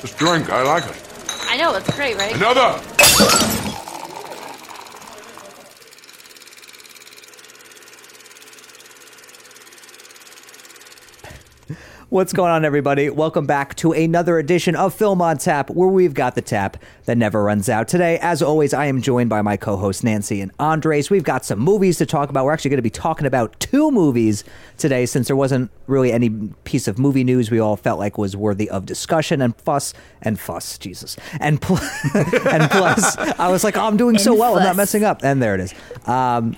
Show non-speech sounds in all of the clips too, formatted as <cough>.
Just drink. I like it. I know, it's great, right? Another. What's going on, everybody? Welcome back to another edition of Film on Tap, where we've got the tap that never runs out. Today, as always, I am joined by my co hosts Nancy and Andres. We've got some movies to talk about. We're actually going to be talking about two movies today, since there wasn't really any piece of movie news we all felt like was worthy of discussion and fuss and fuss, Jesus. And, pl- <laughs> and plus, I was like, oh, I'm doing so And well, I'm not messing up. And there it is. Um,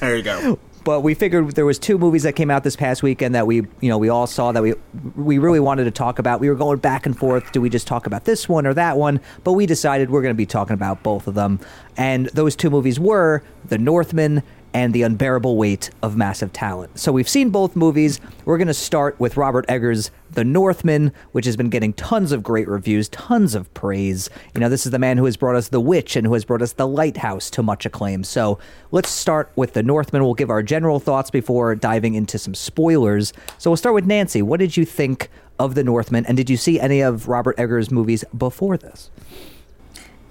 There you go. But we figured there was two movies that came out this past weekend that we you know we all saw that we we really wanted to talk about. We were going back and forth do we just talk about this one or that one? But we decided we're going to be talking about both of them. And those two movies were the northman and the unbearable weight of massive talent. So we've seen both movies. We're going to start with robert eggers the northman which has been getting tons of great reviews tons of praise. You know this is the man who has brought us the witch and who has brought us the lighthouse to much acclaim. So let's start with the northman. We'll give our general thoughts before diving into some spoilers. So we'll start with nancy. What did you think of the northman and did you see any of robert eggers movies before this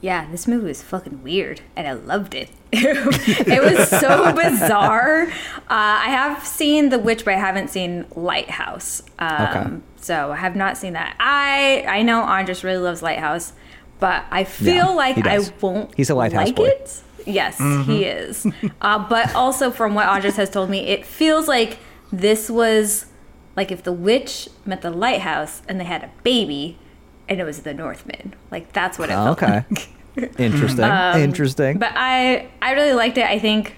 Yeah, this movie was fucking weird, and I loved it. <laughs> it was so bizarre. Uh, I have seen The Witch, but I haven't seen Lighthouse. Um, Okay. So I have not seen that. I I know Andres really loves Lighthouse, but I feel Yeah, like I won't. He's a Lighthouse like boy. it. Yes, he is. Uh, but also, from what Andres has told me, it feels like this was like if the witch met the lighthouse and they had a baby, and it was the Northmen. Like that's what it felt okay like. <laughs> interesting interesting But I I really liked it. I think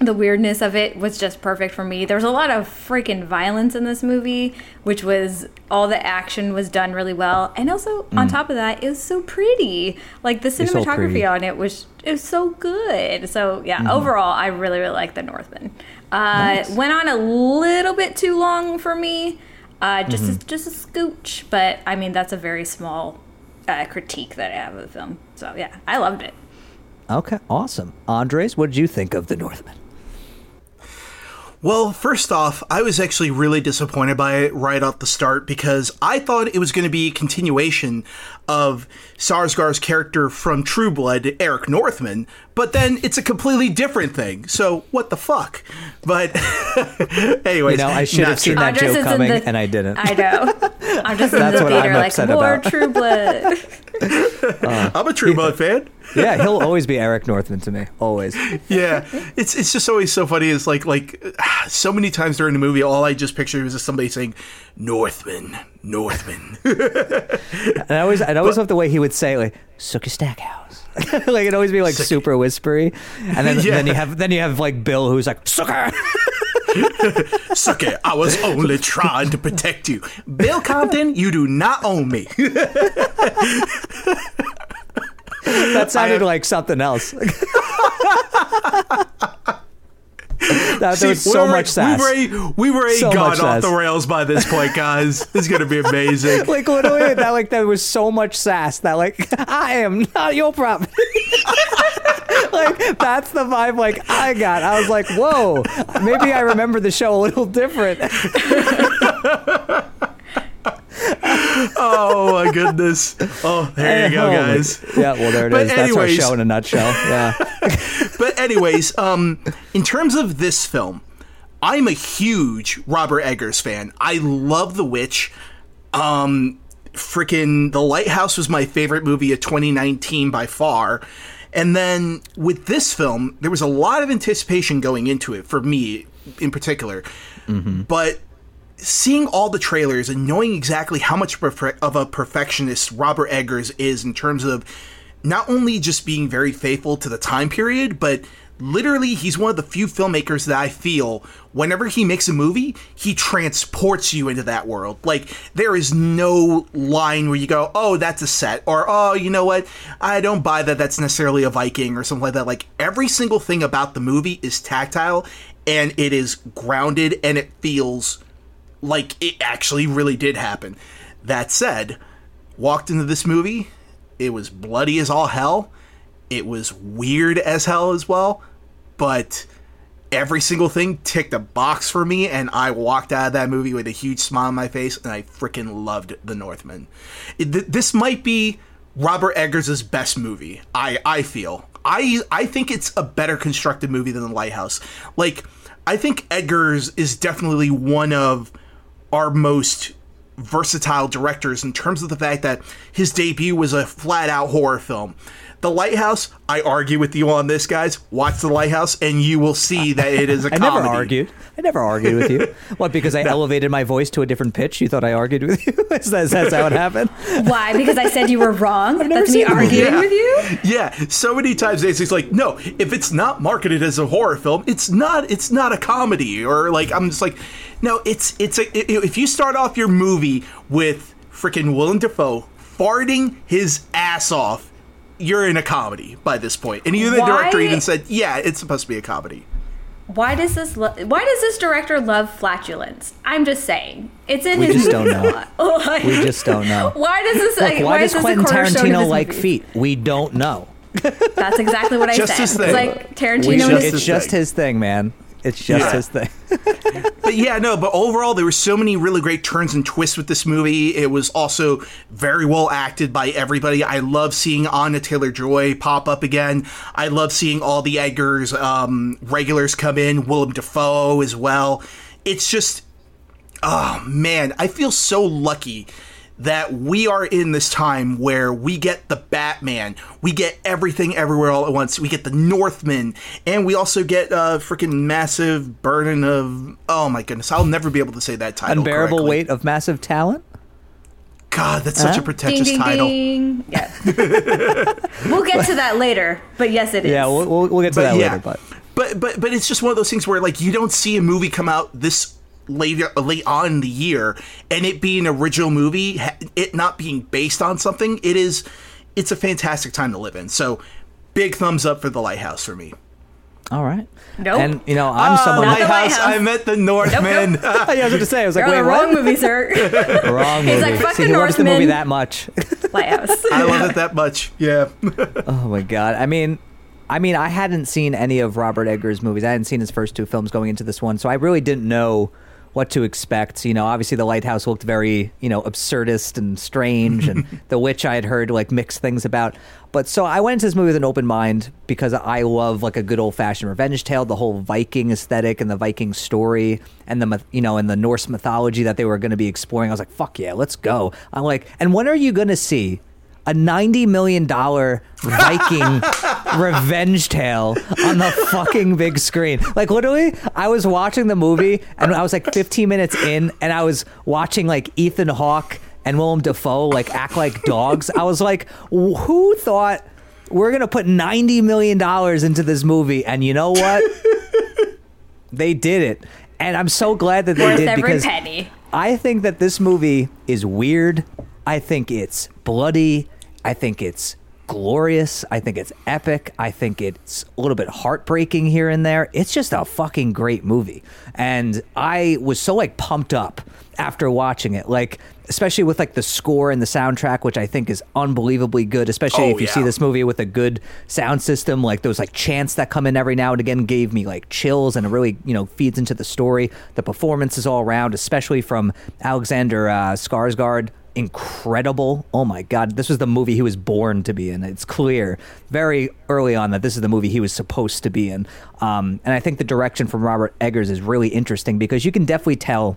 the weirdness of it was just perfect for me. There was a lot of freaking violence in this movie, which was all the action was done really well, and also on top of that, it was so pretty. Like the Mm. so cinematography. Mm-hmm. on it was it was so good. So yeah, overall, I really really liked the Northman. Uh, Went on a little bit too long for me, uh, just Mm-hmm. a, just a scooch. But I mean, that's a very small uh, critique that I have of the film. So yeah, I loved it. okay awesome andres what did you think of the northman Well, first off, I was actually really disappointed by it right off the start because I thought it was going to be a continuation of Sarsgaard's character from True Blood, Eric Northman, but then it's a completely different thing. So what the fuck? But <laughs> anyways, you know i should have seen true. that Andres joke coming the- and i didn't I know. <laughs> I'm just in the theater like more about." True Blood. <laughs> I'm a True Blood fan. Yeah he'll always be eric northman to me always <laughs> yeah, it's it's just always so funny. It's like like <sighs> so many times during the movie, all I just pictured was just somebody saying Northman, Northman. <laughs> And I always, I always love the way he would say like "Sookie Stackhouse," <laughs> like it'd always be like super whispery, and then Yeah. then you have then you have like Bill who's like "Sookie." Suck it! I was only trying to protect you, Bill Compton. You do not own me. That sounded like something else. <laughs> that, there was so we were- much sass. We were, we were So gone much off sass. the rails by this point, guys. This is gonna be amazing. <laughs> like literally, that like there was so much sass that like <laughs> I am not your problem. like that's the vibe like I got. I was like, whoa, maybe I remember the show a little different. Oh my goodness. Oh, there you go, guys. Yeah, well there it But is. That's our anyways- show in a nutshell. Yeah. <laughs> But anyways, um, in terms of this film, I'm a huge Robert Eggers fan. I love The Witch. Um, freaking The Lighthouse was my favorite movie of 2019 by far. And then with this film, there was a lot of anticipation going into it for me in particular. But seeing all the trailers and knowing exactly how much of a perfectionist Robert Eggers is in terms of not only just being very faithful to the time period, but literally he's one of the few filmmakers that I feel whenever he makes a movie, he transports you into that world. Like there is no line where you go, "Oh, that's a set," or "Oh, you know what? I don't buy that that's necessarily a Viking or something like that." Like every single thing about the movie is tactile and it is grounded and it feels like it actually really did happen. That said, walked into this movie, it was bloody as all hell. It was weird as hell as well, but every single thing ticked a box for me, and I walked out of that movie with a huge smile on my face, and I freaking loved The Northman. It, th- this might be Robert Eggers' best movie. I I feel. I I think it's a better constructed movie than The Lighthouse. Like I think Eggers is definitely one of our most versatile directors in terms of the fact that his debut was a flat out horror film. The Lighthouse, I argue with you on this, guys. Watch The Lighthouse, and you will see that it is a <laughs> I comedy. never argued. I never argued with you. <laughs> What? Because I elevated my voice to a different pitch? You thought I argued with you? <laughs> is, that, is that how it happened? Why? Because I said you were wrong. never That's me seen the movie. arguing Yeah. with you. Yeah, so many times it's it's like, no, if it's not marketed as a horror film, it's not it's not a comedy or like I'm just like, no, it's it's a i- if you start off your movie with freaking Willem Dafoe farting his ass off, you're in a comedy by this point. And even the Why- director even said, yeah, it's supposed to be a comedy. Why does this? Lo- why does this director love flatulence? I'm just saying. It's in We his just don't know. <laughs> Like, We just don't know. <laughs> Why does this? Look, like, why, is does Quentin Tarantino like movies? feet? We don't know. That's exactly what I Just said. his It's like Tarantino just his his It's just his thing, man. It's just Yeah. his thing. <laughs> but yeah, no, but overall, there were so many really great turns and twists with this movie. It was also very well acted by everybody. I love seeing Anya Taylor Joy pop up again. I love seeing all the Eggers um, regulars come in, Willem Dafoe as well. It's just, oh man, I feel so lucky that we are in this time where we get the Batman, we get everything everywhere all at once, we get the Northman, and we also get a freaking massive burden of oh my goodness, I'll never be able to say that title. Unbearable correctly. weight of massive talent. God, that's such Huh? a pretentious ding title. ding. Yeah. <laughs> we'll get to that later, but yes, it is. Yeah, we'll, we'll, we'll get to But that yeah, later. But but but but it's just one of those things where like you don't see a movie come out this later late on in the year and it be an original movie, it not being based on something. It is, it's a fantastic time to live in. So, big thumbs up for the Lighthouse for me. all right. Nope. And you know, I'm Ah, someone. Not the Lighthouse, Lighthouse. I met the Northman. nope. <laughs> yeah, I was going to say. I was like, You're on wait, the what? wrong movie, sir. <laughs> Wrong He's movie. like, fuck See, the he loves the movie that much. <laughs> Lighthouse. I love it that much. Yeah. Oh my god! I mean, I mean, I hadn't seen any of Robert Eggers' movies. I hadn't seen his first two films going into this one, so I really didn't know what to expect. You know, obviously the Lighthouse looked very, you know, absurdist and strange, and <laughs> The Witch I had heard like mixed things about. But so I went into this movie with an open mind because I love like a good old fashioned revenge tale, the whole Viking aesthetic and the Viking story, and the you know and the Norse mythology that they were going to be exploring. I was like, fuck yeah, let's go. I'm like, and when are you going to see? a ninety million dollar Viking revenge tale on the fucking big screen. Like literally, I was watching the movie and I was like 15 minutes in, and I was watching like Ethan Hawke and Willem Dafoe like act like dogs. I was like, who thought we're gonna put ninety million dollars into this movie? And you know what? they did it, and I'm so glad that they Worth did every because. penny. I think that this movie is weird. I think it's bloody. I think it's glorious. I think it's epic. I think it's a little bit heartbreaking here and there. It's just a fucking great movie. And I was so like pumped up after watching it. Like especially with like the score and the soundtrack which I think is unbelievably good, especially Oh, if you see this movie with a good sound system like those like chants that come in every now and again gave me like chills and it really you know feeds into the story the performances all around especially from alexander uh, skarsgård incredible. Oh my god this was the movie he was born to be in. It's clear very early on that this is the movie he was supposed to be in. Um, and i think the direction from robert eggers is really interesting because you can definitely tell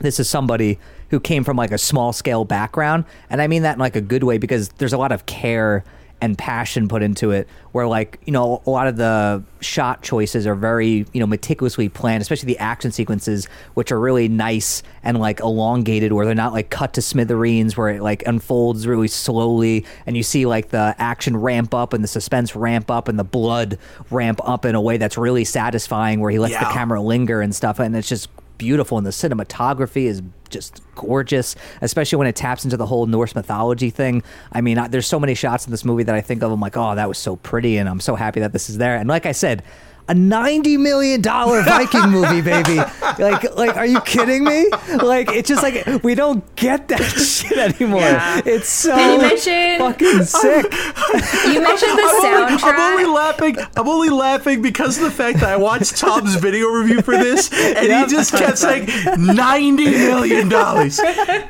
this is somebody who came from like a small scale background. And i mean that in like a good way because there's a lot of care and passion put into it where like you know a lot of the shot choices are very you know meticulously planned especially the action sequences which are really nice and like elongated where they're not like cut to smithereens where it like unfolds really slowly and you see like the action ramp up and the suspense ramp up and the blood ramp up in a way that's really satisfying where he lets the camera linger and stuff and it's just beautiful and the cinematography is just gorgeous especially when it taps into the whole norse mythology thing. I mean I, there's so many shots in this movie that i think of i'm like oh that was so pretty and i'm so happy that this is there. And like i said a ninety million dollar Viking movie, baby. <laughs> Like, like, are you kidding me? Like, it's just like we don't get that <laughs> shit anymore. Yeah. It's so Did you mention- fucking sick. You <laughs> mentioned the I'm only, soundtrack. I'm only laughing. I'm only laughing because of the fact that I watched Tom's video review for this, and Yep. he just kept saying ninety million dollars,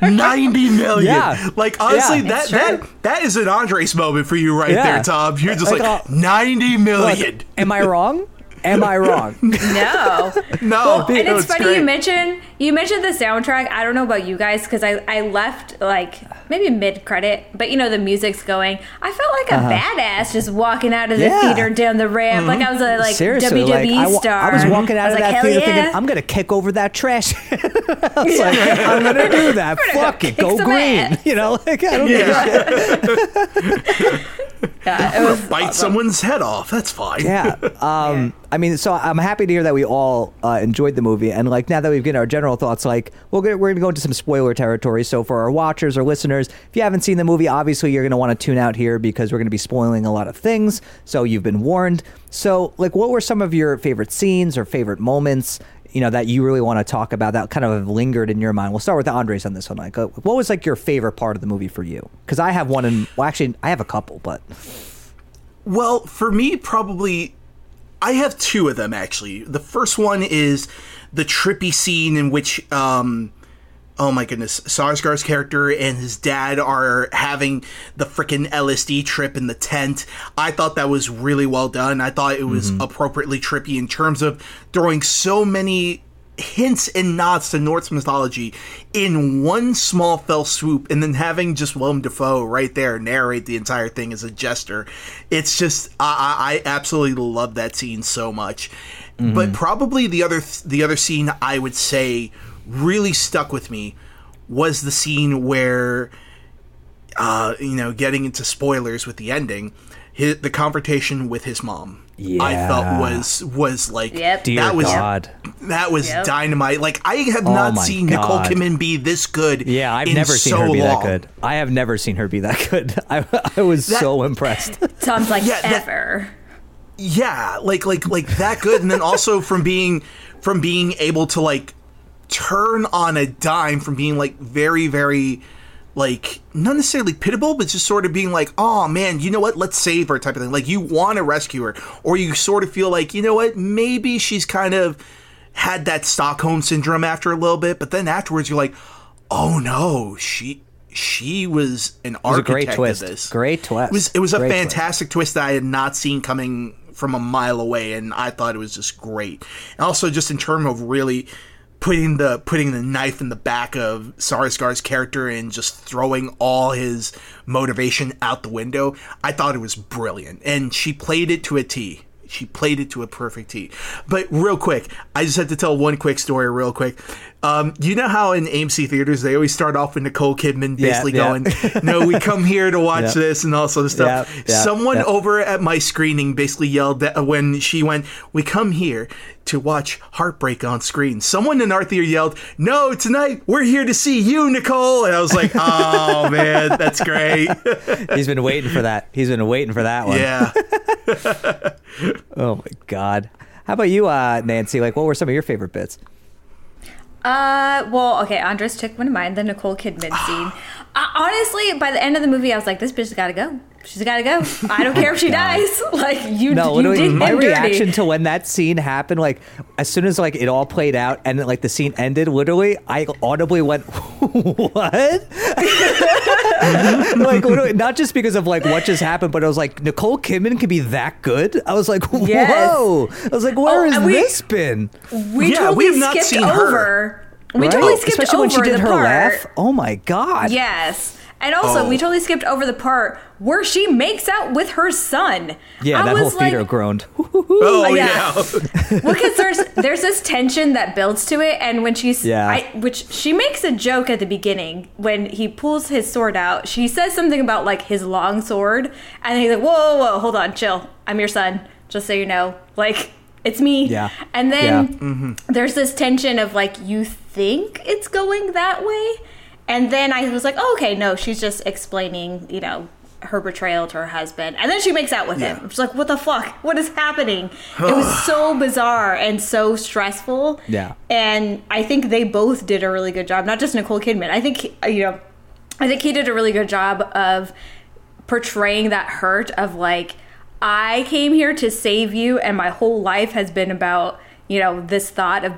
ninety million. Yeah. Like honestly, Yeah. that that that is an Andres moment for you right Yeah. there, Tom. You're just Like, like, uh, ninety Look, am I wrong? Am I wrong? <laughs> No. no, and no, it's, funny great. you mentioned you mentioned the soundtrack. I don't know about you guys because I, I left like maybe mid credit, but you know the music's going. I felt like a badass just walking out of the Uh-huh. Yeah. theater down the ramp, like I was a like Seriously, WWE like I, star. I was walking out was of like, that theater yeah." thinking, I'm gonna kick over that trash. <laughs> I was like, I'm gonna do that. gonna go Fuck it, go green. ass. <laughs> You know, like I don't give a shit. Yeah, it <laughs> was Bite someone's head off. That's fine. Yeah. <laughs> Um, I mean, so I'm happy to hear that we all uh, enjoyed the movie, and like now that we've given our general thoughts, like we'll get, we're going to go into some spoiler territory. So for our watchers or listeners, if you haven't seen the movie, obviously you're going to want to tune out here because we're going to be spoiling a lot of things. So you've been warned. So like, what were some of your favorite scenes or favorite moments? You know that you really want to talk about that kind of lingered in your mind. We'll start with Andres on this one. Like, uh, what was like your favorite part of the movie for you? Because I have one, and well, actually, I have a couple, but Well, for me, probably, I have two of them actually. The first one is the trippy scene in which, um, oh my goodness, Sarsgaard's character and his dad are having the freaking LSD trip in the tent. I thought that was really well done. I thought it was mm-hmm. appropriately trippy in terms of throwing so many hints and nods to Norse mythology in one small fell swoop, and then having just Willem Dafoe right there narrate the entire thing as a jester. It's just I, I I absolutely love that scene so much. But mm-hmm. probably the other the other scene I would say really stuck with me was the scene where uh, you know, getting into spoilers with the ending, his, the confrontation with his mom. Yeah. I Yeah. felt was was like Yep. dear that was God. that was Yep. dynamite. Like I have Oh not my seen Nicole God. Kidman be this good. Yeah, I've in never seen so her be long. that good. I have never seen her be that <laughs> good. I, I was That- so impressed. <laughs> Tom's like Yeah, that- ever. Yeah, like like like that good, and then also from being from being able to like turn on a dime from being like very very like not necessarily pitiable but just sort of being like oh man you know what let's save her type of thing like you want to rescue her or you sort of feel like you know what maybe she's kind of had that stockholm syndrome after a little bit but then afterwards you're like oh no she she was an was a great twist. of this Great twist. it was it was a Great twist. fantastic twist that I had not seen coming from a mile away, and I thought it was just great. And also, just in terms of really putting the putting the knife in the back of Sarsgaard's character and just throwing all his motivation out the window, I thought it was brilliant, and she played it to a T. She played it to a perfect T. But real quick, I just had to tell one quick story, real quick. Um, you know how in AMC theaters they always start off with Nicole Kidman Yeah, basically yeah. going, <laughs> "No, we come here to watch Yeah. this and all sort of stuff." Yeah, yeah, Someone yeah. over at my screening basically yelled that when she went, "We come here to watch heartbreak on screen." Someone in our theater yelled, "No, tonight we're here to see you, Nicole." And I was like, "Oh <laughs> man, that's great." <laughs> He's been waiting for that. He's been waiting for that one. yeah. Oh my god. How about you, uh, Nancy? Like, what were some of your favorite bits? Uh, well, okay. Andres took one of mine, the Nicole Kidman scene. <gasps> Uh, honestly, by the end of the movie, I was like, "This bitch has got to go. She's got to go. I don't <laughs> oh care if she dies. <laughs> Like you, No, you literally, did my him dirty." reaction to when that scene happened, like as soon as like it all played out and like the scene ended, literally, I audibly went, <laughs> "What?" like literally, not just because of like what just happened, but I was like, Nicole Kidman can be that good. I was like, Yes. "Whoa!" I was like, "Where Oh, has we- this been?" we Yeah, totally we have not skipped seen her. over. We Right? totally skipped especially over when she did the her part. laugh. Oh my god! Yes. And also, Oh. we totally skipped over the part where she makes out with her son. Yeah, I that whole theater like, groaned. <laughs> Oh, oh yeah. yeah. <laughs> well, because there's there's this tension that builds to it, and when she's Yeah. I, which she makes a joke at the beginning when he pulls his sword out. She says something about like his long sword, and he's like, "Whoa, whoa, whoa, hold on, chill. I'm your son, just so you know. Like, it's me." Yeah. And then Yeah. Mm-hmm. there's this tension of like you think it's going that way, and then I was like, oh, "Okay, no, she's just explaining, you know." her betrayal to her husband, and then she makes out with him. She's like, "What the fuck? What is happening?" it was <sighs> so bizarre and so stressful. Yeah. and I think they both did a really good job. Not just Nicole Kidman. I think uh, you know, I think he did a really good job of portraying that hurt of like I came here to save you and my whole life has been about, you know, this thought of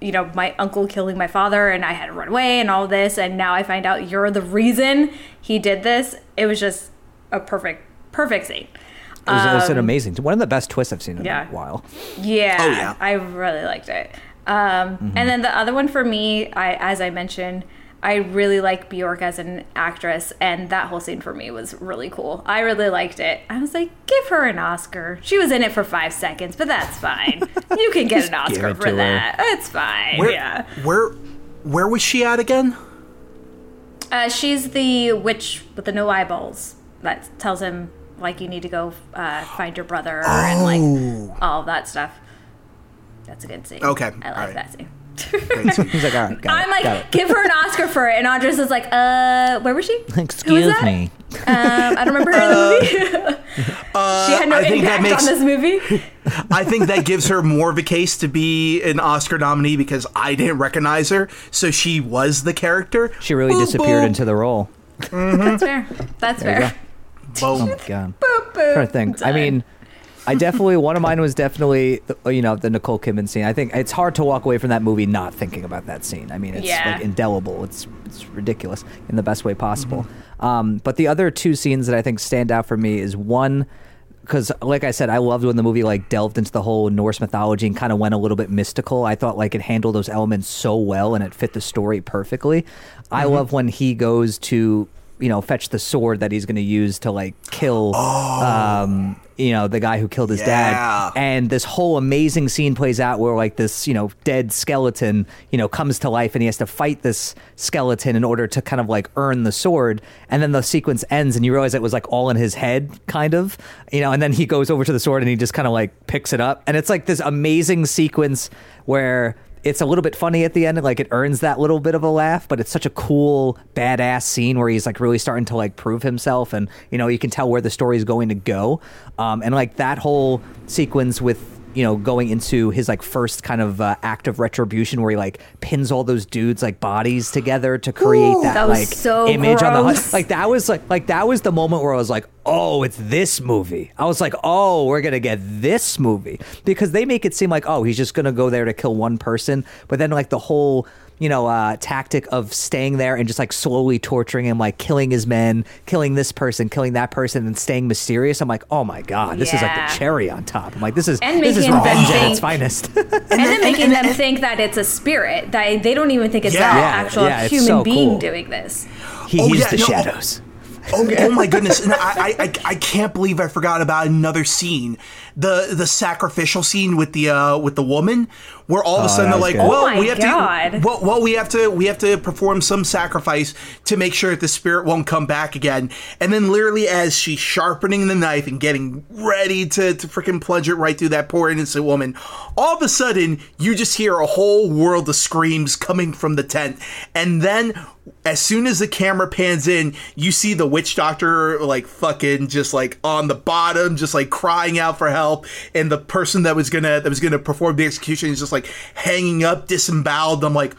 you know, my uncle killing my father and I had to run away and all this and now I find out you're the reason he did this. It was just a perfect perfect scene. It was, it was an amazing, one of the best twists I've seen in Um, yeah. a while. Yeah, Oh, yeah. I really liked it. Um, And then the other one for me, I as I mentioned, I really like Bjork as an actress, and that whole scene for me was really cool. I really liked it. I was like, give her an Oscar. She was in it for five seconds, but that's fine. <laughs> you can get an Oscar for her. that. It's fine. Where, yeah. where where was she at again? Uh, she's the witch with the no eyeballs that tells him like you need to go uh, find your brother and like all of that stuff. That's a good scene. Okay, I like alright. that scene. Great scene. He's like, all right, got I'm it, like, got it. give her an Oscar for it, and Andres is like, uh, where was she? <laughs> Who was Excuse me. Um, I don't remember her in the movie. <laughs> she had no Uh, I think that impact makes- on this movie. <laughs> I think that gives her more of a case to be an Oscar nominee because I didn't recognize her, so she was the character. She really Boop, disappeared boop. into the role. That's fair. That's There fair. go. Oh Boom. my god. Boop, boop. trying to think. I mean, I definitely one of mine was definitely the, you know the Nicole Kidman scene. I think it's hard to walk away from that movie not thinking about that scene. I mean, it's Yeah. like indelible. It's it's ridiculous in the best way possible. Mm-hmm. Um, but the other two scenes that I think stand out for me is one because like I said, I loved when the movie like delved into the whole Norse mythology and kind of went a little bit mystical. I thought like it handled those elements so well and it fit the story perfectly. I Mm-hmm. love when he goes to you know fetch the sword that he's going to use to like kill um you know the guy who killed his. Yeah. dad and this whole amazing scene plays out where like this you know dead skeleton you know comes to life and he has to fight this skeleton in order to kind of like earn the sword and then the sequence ends and you realize it was like all in his head kind of you know and then he goes over to the sword and he just kind of like picks it up and it's like this amazing sequence where it's a little bit funny at the end, like it earns that little bit of a laugh, but it's such a cool, badass scene where he's like really starting to like prove himself, and you know you can tell where the story is going to go, um, and like that whole sequence with you know going into his like first kind of uh, act of retribution where he like pins all those dudes like bodies together to create that, That was like so image on the gross. like that was like like that was the moment where I was like, oh, it's this movie. I was like, oh, we're gonna get this movie because they make it seem like oh, he's just gonna go there to kill one person, but then like the whole you know uh, tactic of staying there and just like slowly torturing him, like killing his men, killing this person, killing that person, and staying mysterious. I'm like, oh my god, this is like the cherry on top. I'm like, this is And this is making them revenge at its finest. <laughs> and then making them think that it's a spirit. That they don't even think it's Yeah. an Yeah, actual yeah, it's human so being cool. doing this. he Oh, used yeah, the no. shadows. Oh, oh my goodness! And I, I, I, I can't believe I forgot about another scene the the sacrificial scene with the uh, with the woman, where all of a Oh, sudden that they're like, good. "Well, Oh we have God. to, well, well, we have to, we have to perform some sacrifice to make sure that the spirit won't come back again." And then, literally, as she's sharpening the knife and getting ready to to freaking plunge it right through that poor innocent woman, all of a sudden you just hear a whole world of screams coming from the tent, and then as soon as the camera pans in, you see the witch doctor like fucking just like on the bottom, just like crying out for help, and the person that was gonna that was gonna perform the execution is just like hanging up, disemboweled. I'm like,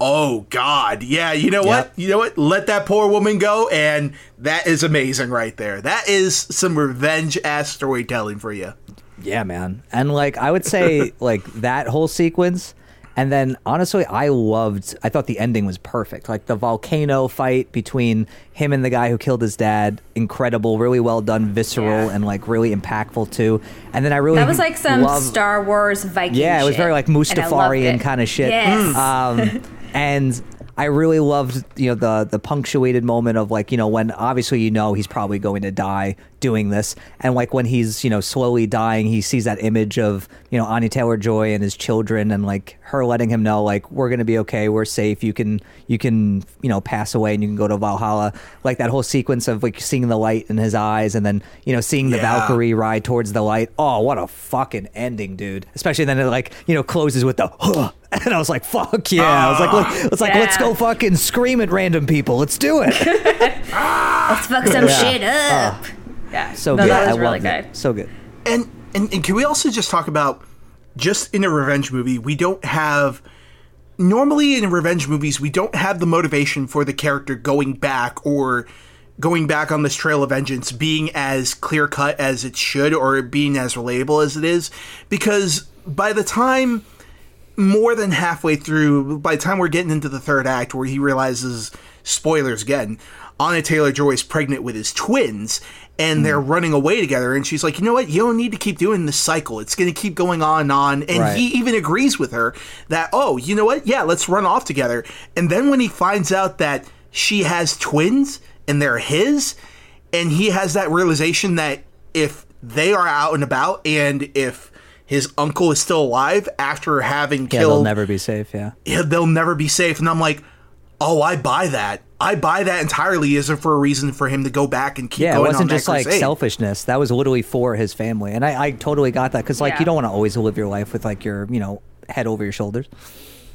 oh god, yeah. You know what? You know what? Let that poor woman go, and that is amazing right there. That is some revenge ass storytelling for you. Yeah, man. And like I would say <laughs> like that whole sequence and then honestly I loved I thought the ending was perfect. Like the volcano fight between him and the guy who killed his dad, incredible, really well done, visceral Yeah. and like really impactful too. And then I really That was like some love- Star Wars Viking. yeah, it was very like loved Mustafarian kind of shit. Yes. Um, <laughs> and I really loved you know the the punctuated moment of like you know when obviously you know he's probably going to die doing this, and like when he's you know slowly dying, he sees that image of you know Anya Taylor Joy and his children, and like her letting him know like we're gonna be okay, we're safe, you can you can you know pass away and you can go to Valhalla. Like that whole sequence of like seeing the light in his eyes, and then you know seeing the Yeah. Valkyrie ride towards the light. Oh, what a fucking ending, dude! Especially then it like you know closes with the huh <laughs> And I was like, "Fuck yeah!" I was like, Let, "Let's ah. like let's go fucking scream at random people. Let's do it." <laughs> Let's fuck some shit ah. up. yeah. So no, good. That was I really loved good. it. So good. And, and and can we also just talk about just in a revenge movie, we don't have normally in revenge movies we don't have the motivation for the character going back or going back on this trail of vengeance being as clear cut as it should or being as relatable as it is because by the time more than halfway through by the time we're getting into the third act where he realizes spoilers again Anya Taylor Joy is pregnant with his twins and hmm. they're running away together and she's like you know what? You don't need to keep doing this cycle. It's going to keep going on and on. And Right. he even agrees with her that oh you know what? Yeah let's run off together. And then when he finds out that she has twins and they're his and he has that realization that if they are out and about and if his uncle is still alive after having Yeah, killed they'll never be safe. Yeah. yeah, they'll never be safe. And I'm like, oh, I buy that. I buy that entirely. Isn't for a reason for him to go back and keep Yeah, it wasn't on just like crusade. selfishness. That was literally for his family, and I, I totally got that because like Yeah. you don't want to always live your life with like your you know head over your shoulders.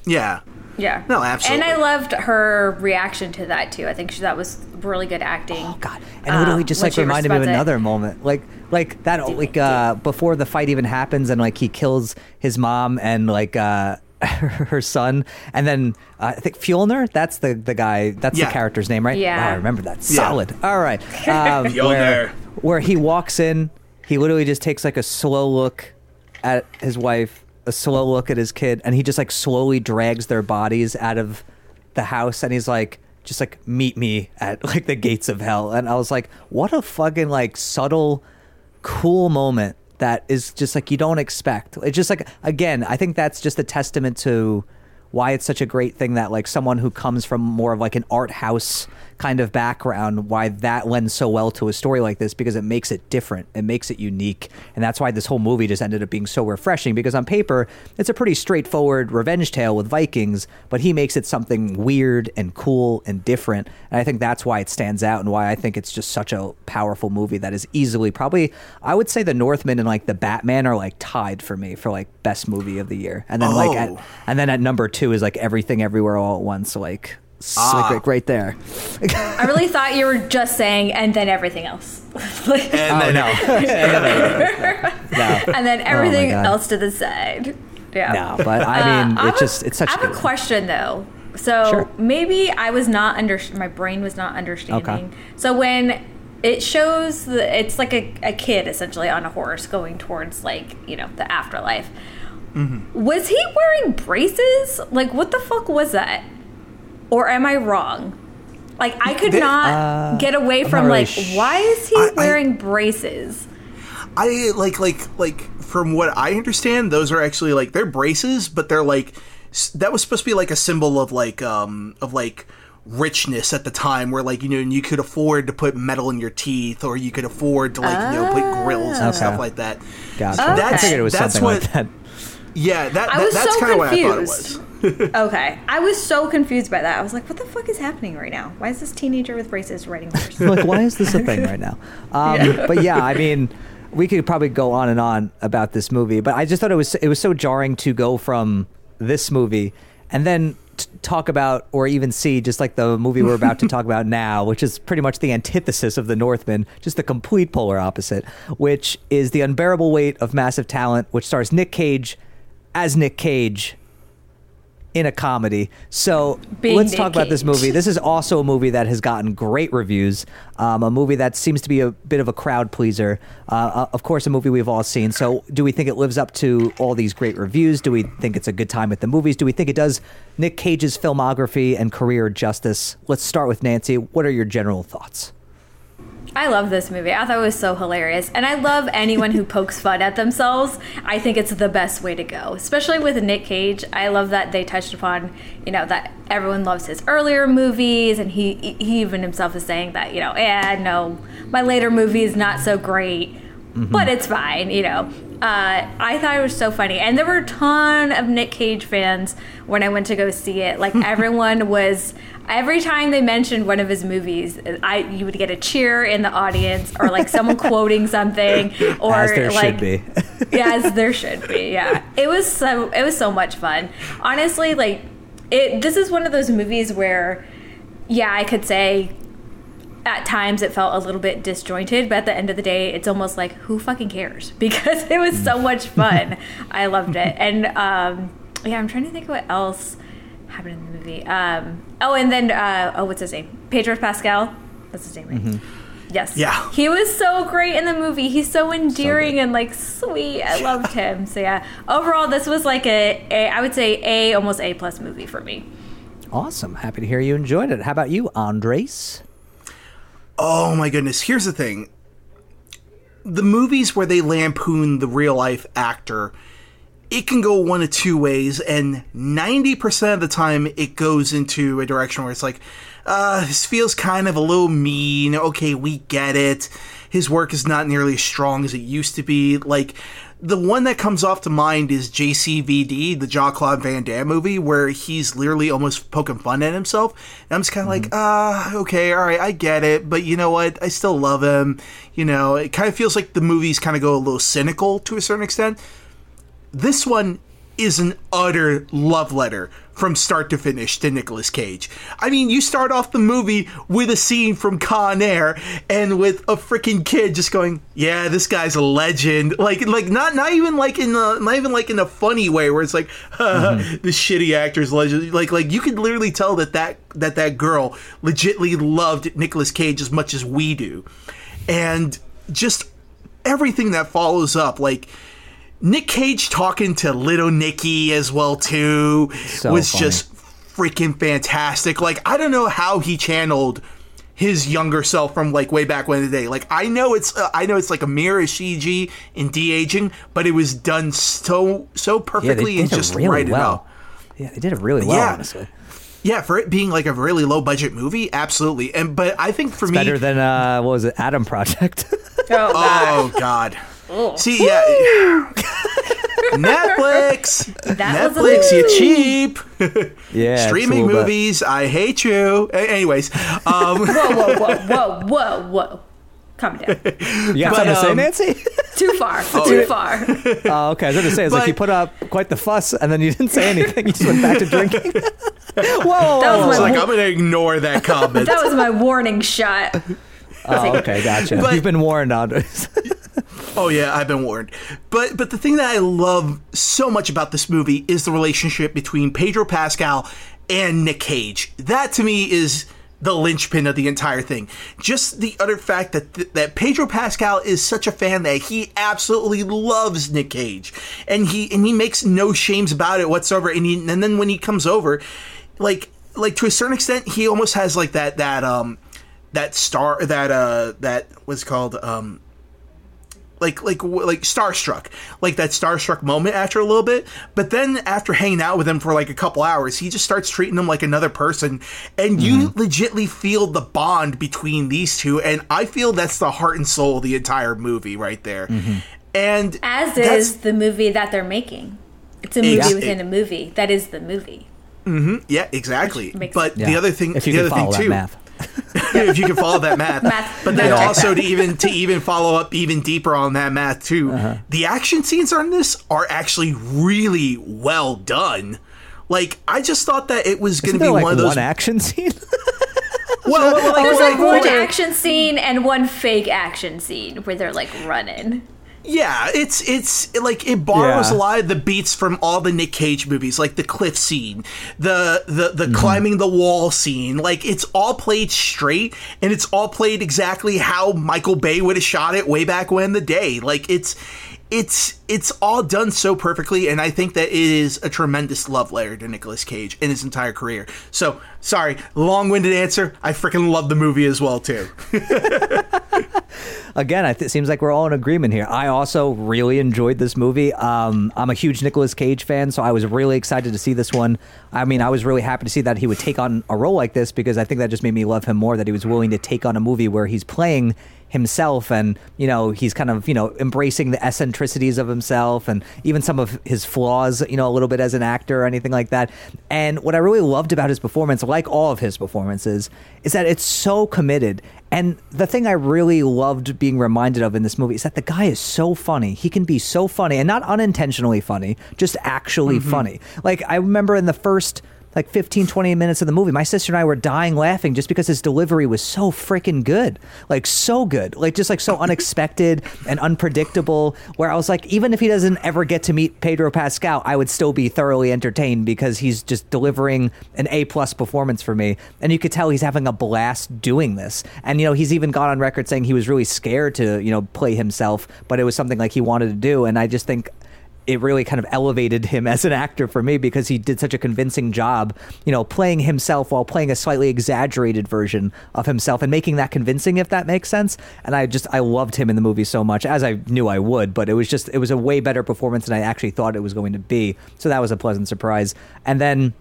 Yeah, Yeah. No, absolutely. And I loved her reaction to that too. I think she, that was really good acting. Oh God! And literally Um, just when like reminded me of responds it. another moment, like like that, like uh, before the fight even happens, and like he kills his mom and like uh, <laughs> her son, and then uh, I think Fjolnir. That's the the guy. That's Yeah. the character's name, right? Yeah. Oh, I remember that. Yeah. Solid. All right. <laughs> Um, where, where he walks in, he literally just takes like a slow look at his wife, a slow look at his kid, and he just like slowly drags their bodies out of the house, and he's like, just like meet me at <laughs> like the gates of hell, and I was like, what a fucking like subtle, cool moment that is just like you don't expect. It's just like again, I think that's just a testament to why it's such a great thing that like someone who comes from more of like an art house kind of background why that lends so well to a story like this because it makes it different. It makes it unique. And that's why this whole movie just ended up being so refreshing because on paper it's a pretty straightforward revenge tale with vikings but he makes it something weird and cool and different. And i think that's why it stands out and why i think it's just such a powerful movie that is easily probably i would say the northman and like the batman are like tied for me for like best movie of the year. And then like at, Oh. and then at number two is like everything everywhere all at once like Ah. like right there I really thought you were just saying, and then everything else. <laughs> Like, and oh then no <laughs> no and then everything God. else to the side. Yeah. no but i mean Uh, I it's just it's such I a have a good question though. So Sure. maybe I was not under. My brain was not understanding. Okay. So when it shows the, it's like a, a kid essentially on a horse going towards like you know the afterlife. Mm-hmm. Was he wearing braces? Like what the fuck was that? Or am I wrong? Like I could They- not Uh, get away I'm from really like sh- why is he I- I- wearing braces? I like like like from what I understand, those are actually like they're braces, but they're like that was supposed to be like a symbol of like um of like richness at the time where like you know you could afford to put metal in your teeth or you could afford to like you know put grills and Okay. stuff like that Gotcha. Okay. I figured it was That's something what- like that. yeah that, I that was that's so kind of what I thought it was <laughs> Okay, I was so confused by that. I was like, "What the fuck is happening right now? Why is this teenager with braces writing a horse?" like why is this a thing <laughs> right now um, but yeah i mean we could probably go on and on about this movie but i just thought it was it was so jarring to go from this movie and then t- talk about or even see just like the movie we're about to talk about <laughs> now which is pretty much the antithesis of the northman just the complete polar opposite which is the unbearable weight of massive talent which stars nick cage as nick cage in a comedy. So Being let's Nick talk about this movie. This is also a movie that has gotten great reviews. Um, a movie that seems to be a bit of a crowd pleaser. Uh, uh, of course, a movie we've all seen. So, do we think it lives up to all these great reviews? Do we think it's a good time at the movies? Do we think it does Nick Cage's filmography and career justice? Let's start with Nancy. What are your general thoughts? I love this movie. I thought it was so hilarious. And I love anyone who pokes fun at themselves. I think it's the best way to go, especially with Nick Cage. I love that they touched upon, you know, that everyone loves his earlier movies. And he, he even himself is saying that, you know, yeah, no, my later movie is not so great, mm-hmm. but it's fine, you know. Uh, I thought it was so funny, and there were a ton of Nick Cage fans when I went to go see it. Like <laughs> everyone was. Every time they mentioned one of his movies, I you would get a cheer in the audience, or like someone <laughs> quoting something, or like should be. <laughs> yes, there should be. Yeah, it was so it was so much fun. Honestly, like it. This is one of those movies where, yeah, I could say at times it felt a little bit disjointed, but at the end of the day, it's almost like who fucking cares <laughs> because it was so much fun. I <laughs> loved it, and um, yeah, I'm trying to think what else happened in the movie. Um, oh, and then uh, oh, what's his name? Pedro Pascal. That's his name, right? Yes. Yeah. He was so great in the movie. He's so endearing and like sweet. I loved him. So yeah. Overall, this was like a, a I would say a almost a plus movie for me. Awesome. Happy to hear you enjoyed it. How about you, Andres? Oh my goodness. Here's the thing. The movies where they lampoon the real life actor, it can go one of two ways, and 90% of the time it goes into a direction where it's like, uh, this feels kind of a little mean. Okay, we get it. His work is not nearly as strong as it used to be. Like, the one that comes off to mind is JCVD, the Jean Claude Van Damme movie, where he's literally almost poking fun at himself. And I'm just kind of like, ah, okay, all right, I get it, but you know what? I still love him. You know, it kind of feels like the movies kind of go a little cynical to a certain extent. This one is an utter love letter from start to finish to Nicolas Cage. I mean, you start off the movie with a scene from Con Air and with a freaking kid just going, "Yeah, this guy's a legend." Like like not not even like in the not even like in a funny way where it's like, <laughs> mm-hmm. the shitty actor's legend." Like like you could literally tell that that that that girl legitly loved Nicolas Cage as much as we do. And just everything that follows up like Nick Cage talking to little Nicky as well too So was funny. just freaking fantastic. Like I don't know how he channeled his younger self from like way back when in the day. Like I know it's uh, I know it's like a mirror of CG in de aging, but it was done so so perfectly did and just really right well. enough. Yeah, they did it really well, Yeah. honestly. Yeah, for it being like a really low budget movie, absolutely. And but I think for me, Better than uh, what was it, Adam Project? Oh, <laughs> oh god. See, yeah. <laughs> Netflix, That Netflix, you cheap. <laughs> yeah, Streaming little bit- movies, I hate you. A- anyways, um, whoa, whoa, whoa, whoa, <laughs> whoa, whoa. Calm down. You got But, something to say, um, Nancy? Too far. Too yeah. far. oh, okay. I was going to say, it's like you put up quite the fuss, and then you didn't say anything. You just went back to drinking. whoa! That was it's my like wa- I'm gonna ignore that comment. That was my warning shot. Oh, okay, gotcha. But- You've been warned, Andres. <laughs> Oh yeah, I've been warned. But but the thing that I love so much about this movie is the relationship between Pedro Pascal and Nick Cage. That to me is the linchpin of the entire thing. Just the utter fact that that Pedro Pascal is such a fan that he absolutely loves Nick Cage, and he and he makes no shames about it whatsoever. And he, and then when he comes over, like like to a certain extent, he almost has like that that um that star that uh that was called um like like like starstruck like that starstruck moment after a little bit but then after hanging out with him for like a couple hours he just starts treating him like another person and you legitly feel the bond between these two and i feel that's the heart and soul of the entire movie right there and As is the movie that they're making. It's a movie Ex- within a movie. That is the movie. yeah exactly but Yeah. the other thing if you the other follow thing that too math. If you can follow that math. Math- But then math. also to even to even follow up even deeper on that math too, Uh-huh. the action scenes on this are actually really well done. Like I just thought that it was going to be like one of those. one action scene? <laughs> well, well, like, There's well, like well, one action scene and one fake action scene where they're like running. Yeah, it's it's like it borrows Yeah. a lot of the beats from all the Nick Cage movies, like the cliff scene, the the the mm-hmm. climbing the wall scene. Like it's all played straight, and it's all played exactly how Michael Bay would have shot it way back when the day. Like it's it's it's all done so perfectly, and I think that it is a tremendous love letter to Nicolas Cage in his entire career. So sorry, long winded answer. I freaking love the movie as well too. <laughs> again, it seems like we're all in agreement here. I also really enjoyed this movie. Um, I'm a huge Nicolas Cage fan, so I was really excited to see this one. I mean, I was really happy to see that he would take on a role like this because I think that just made me love him more. That he was willing to take on a movie where he's playing himself and you know he's kind of you know embracing the eccentricities of himself and even some of his flaws you know a little bit as an actor or anything like that and what i really loved about his performance like all of his performances is that it's so committed and the thing I really loved being reminded of in this movie is that the guy is so funny. He can be so funny and not unintentionally funny, just actually mm-hmm. funny. Like I remember in the first like 15, 20 minutes of the movie, my sister and I were dying laughing just because his delivery was so freaking good. Like, so good. Like, just like so unexpected and unpredictable. Where I was like, even if he doesn't ever get to meet Pedro Pascal, I would still be thoroughly entertained because he's just delivering an A plus performance for me. And you could tell he's having a blast doing this. And, you know, he's even gone on record saying he was really scared to, you know, play himself, but it was something like he wanted to do. And I just think it really kind of elevated him as an actor for me because he did such a convincing job, you know, playing himself while playing a slightly exaggerated version of himself and making that convincing, if that makes sense. And I just, I loved him in the movie so much, as I knew I would, but it was just, it was a way better performance than I actually thought it was going to be. So that was a pleasant surprise. And then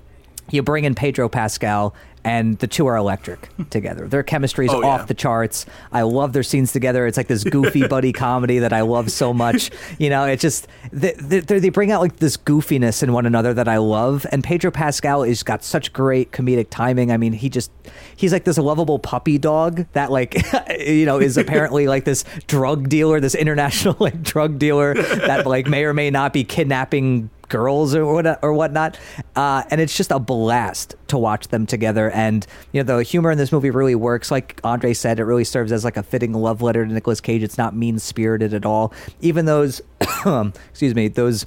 you bring in Pedro Pascal and the two are electric <laughs> together. Their chemistry is oh, off yeah. the charts. I love their scenes together. It's like this goofy <laughs> buddy comedy that I love so much. You know, it just they, they, they, bring out like this goofiness in one another that I love. And Pedro Pascal is got such great comedic timing. I mean, he just he's like this lovable puppy dog that like <laughs> you know is apparently like this drug dealer, this international like drug dealer that like may or may not be kidnapping girls or what or whatnot, uh, and it's just a blast to watch them together. And you know, the humor in this movie really works. Like Andre said, it really serves as like a fitting love letter to Nicolas Cage. It's not mean spirited at all. Even those, <coughs> excuse me, those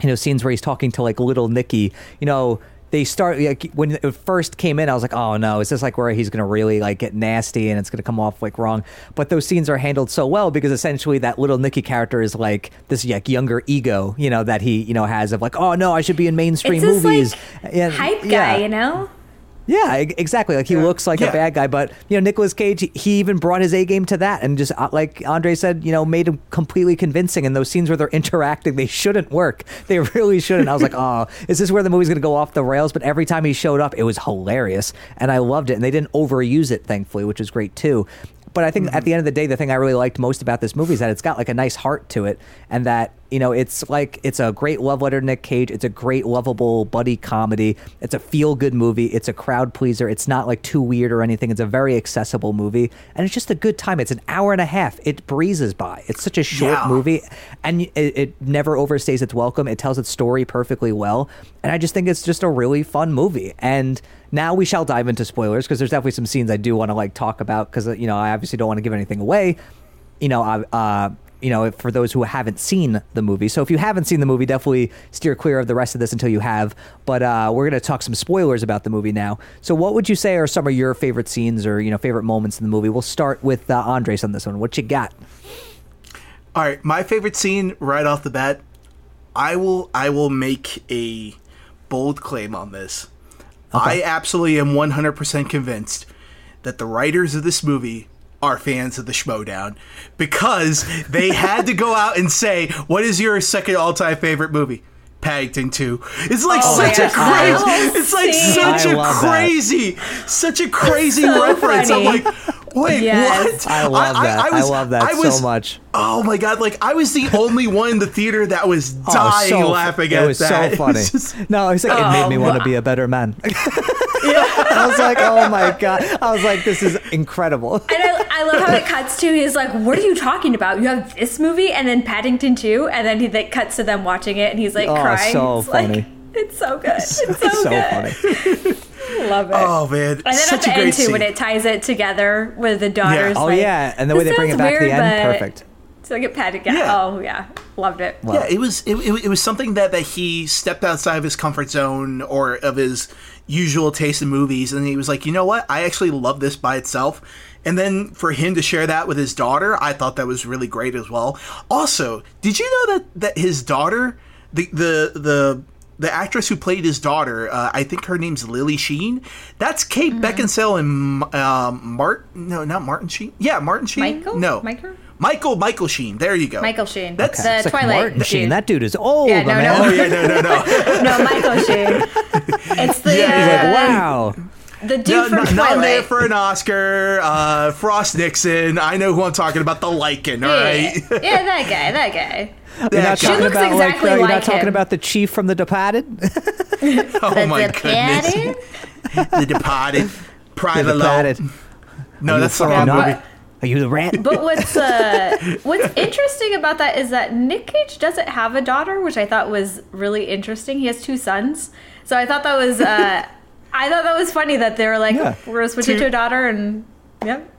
you know scenes where he's talking to like little Nicky, you know they start like when it first came in, I was like, oh no, is this like where he's gonna really like get nasty and it's gonna come off like wrong? But those scenes are handled so well because essentially that little Nicky character is like this like younger ego, you know, that he you know has of like, oh no, I should be in mainstream it's movies. Like, and, hype guy, yeah. you know. Yeah, exactly. Like he yeah. looks like yeah. a bad guy, but you know, Nicolas Cage, he even brought his A game to that, and just uh, like Andre said, you know, made him completely convincing. And those scenes where they're <laughs> interacting, they shouldn't work. They really shouldn't. I was like, oh, is this where the movie's going to go off the rails? But every time he showed up, it was hilarious, and I loved it. And they didn't overuse it, thankfully, which was great too. But I think mm-hmm. at the end of the day, the thing I really liked most about this movie is that it's got like a nice heart to it, and that you know it's like it's a great love letter to Nick Cage. It's a great lovable buddy comedy. It's a feel good movie. It's a crowd pleaser. It's not like too weird or anything. It's a very accessible movie, and it's just a good time. It's an hour and a half. It breezes by. It's such a short yeah. movie, and it, it never overstays its welcome. It tells its story perfectly well, and I just think it's just a really fun movie. And now we shall dive into spoilers because there's definitely some scenes I do want to like talk about because you know I obviously don't want to give anything away. You know, I uh, you know, for those who haven't seen the movie. So if you haven't seen the movie, definitely steer clear of the rest of this until you have. But uh, we're going to talk some spoilers about the movie now. So what would you say are some of your favorite scenes or you know favorite moments in the movie? We'll start with uh, Andres on this one. What you got? All right, my favorite scene right off the bat. I will I will make a bold claim on this. Okay. I absolutely am 100% convinced that the writers of this movie are fans of the Schmoedown because they had to go out and say, "What is your second all-time favorite movie?" Paddington 2. It's like oh, such a crazy oh, it's like such a crazy that. such a crazy reference. Funny. I'm like Wait, yes. what? I love I, that. I, I, was, I love that was, so much. Oh my god! Like I was the only one in the theater that was oh, dying oh, so, laughing at that. <laughs> it was that. so funny. It just, no, it's like oh, it made me oh. want to be a better man. <laughs> I was like, oh my god! I was like, this is incredible. And I, I love how it cuts to he's like, what are you talking about? You have this movie and then Paddington 2, and then he like, cuts to them watching it, and he's like oh, crying. So it's funny. Like, it's so good. It's so, it's so good. funny. <laughs> Love it. Oh man, and then Such at the end too, scene. when it ties it together with the daughters. Yeah. Oh like, yeah, and the way they bring it back weird, to the end, perfect. So I get pat again. Yeah. Oh yeah, loved it. Wow. Yeah, it was it, it, it was something that that he stepped outside of his comfort zone or of his usual taste in movies, and he was like, you know what, I actually love this by itself. And then for him to share that with his daughter, I thought that was really great as well. Also, did you know that that his daughter, the the the the actress who played his daughter, uh, I think her name's Lily Sheen. That's Kate mm-hmm. Beckinsale and um, Martin. No, not Martin Sheen. Yeah, Martin Sheen. Michael? No, Michael. Michael Michael Sheen. There you go. Michael Sheen. That's- the It's like Twilight Martin Sheen. That dude is old, Yeah, no, man. no. Oh yeah, no, no, no. <laughs> no, Michael Sheen. <laughs> It's the Yeah, he's Like, uh, wow. the dude No, from no, Twilight. nominated for an Oscar. Uh, Frost Nixon. I know who I'm talking about. The Lycan. All yeah. right. yeah, that <laughs> guy, that guy. You're not guy. talking looks about exactly like, uh, you're like not talking him. about the chief from The Departed. <laughs> Oh my the goodness. <laughs> The Departed. The Private Departed. No, that's the wrong not- movie. Are you the rat? But what's uh, <laughs> what's interesting about that is that Nick Cage doesn't have a daughter, which I thought was really interesting. He has two sons, so I thought that was uh, I thought that was funny that they were like, Yeah. we're gonna switch it Two- to a daughter, and yep.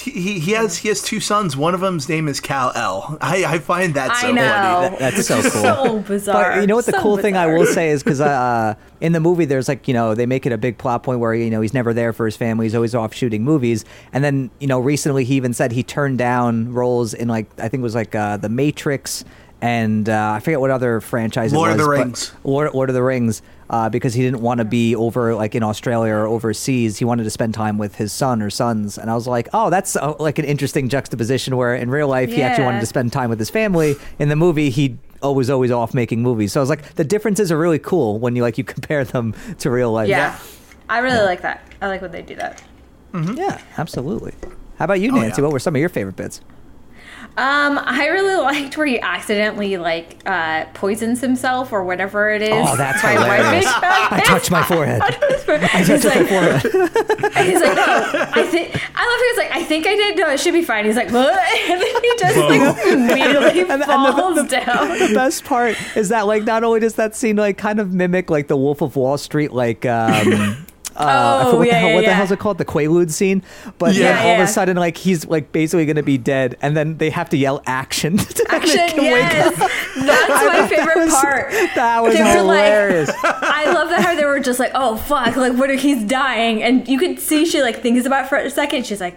He, he has he has two sons. One of them's name is Kal-El. I, I find that so I know funny. That- that's so cool. so bizarre. But you know what the So cool thing I will say is because <laughs> uh, in the movie there's like you know they make it a big plot point where you know he's never there for his family he's always off shooting movies and then you know recently he even said he turned down roles in like I think it was like uh, the Matrix and uh, I forget what other franchise Lord it of the Rings. Lord, Lord of the Rings uh, because he didn't want to be over like in Australia or overseas. He wanted to spend time with his son or sons. And I was like oh that's uh, like an interesting juxtaposition where in real life he actually wanted to spend time with his family. In the movie he always always off making movies. So i was like the differences are really cool when you like you <laughs> compare them to real life. Yeah, I really like that. I like when they do that. yeah absolutely. How about you Oh, nancy? yeah. what were some of your favorite bits Um, I really <laughs> liked where he accidentally like uh, poisons himself or whatever it is. Oh, that's by hilarious. wiping- i <laughs> <laughs> touched my forehead i he's touched my like, forehead he's like, no, I think I love how he's like, I think I did. No, it should be fine. He's like, what? And then he just like immediately And- and the- falls the- down. the best part is that like not only does that scene like kind of mimic like the wolf of wall street like um uh, Oh, what, yeah, the hell, yeah, what the hell's it called? The Quaalude scene. But Yeah. then all of a sudden, like he's like basically going to be dead, and then they have to yell action. <laughs> to Action, him wake up. yes, that's <laughs> my That favorite was- part. That was They were like- hilarious. <laughs> I love that how they were just like, oh fuck, like what if he's dying? And you could see she like thinks about it for a second. She's like,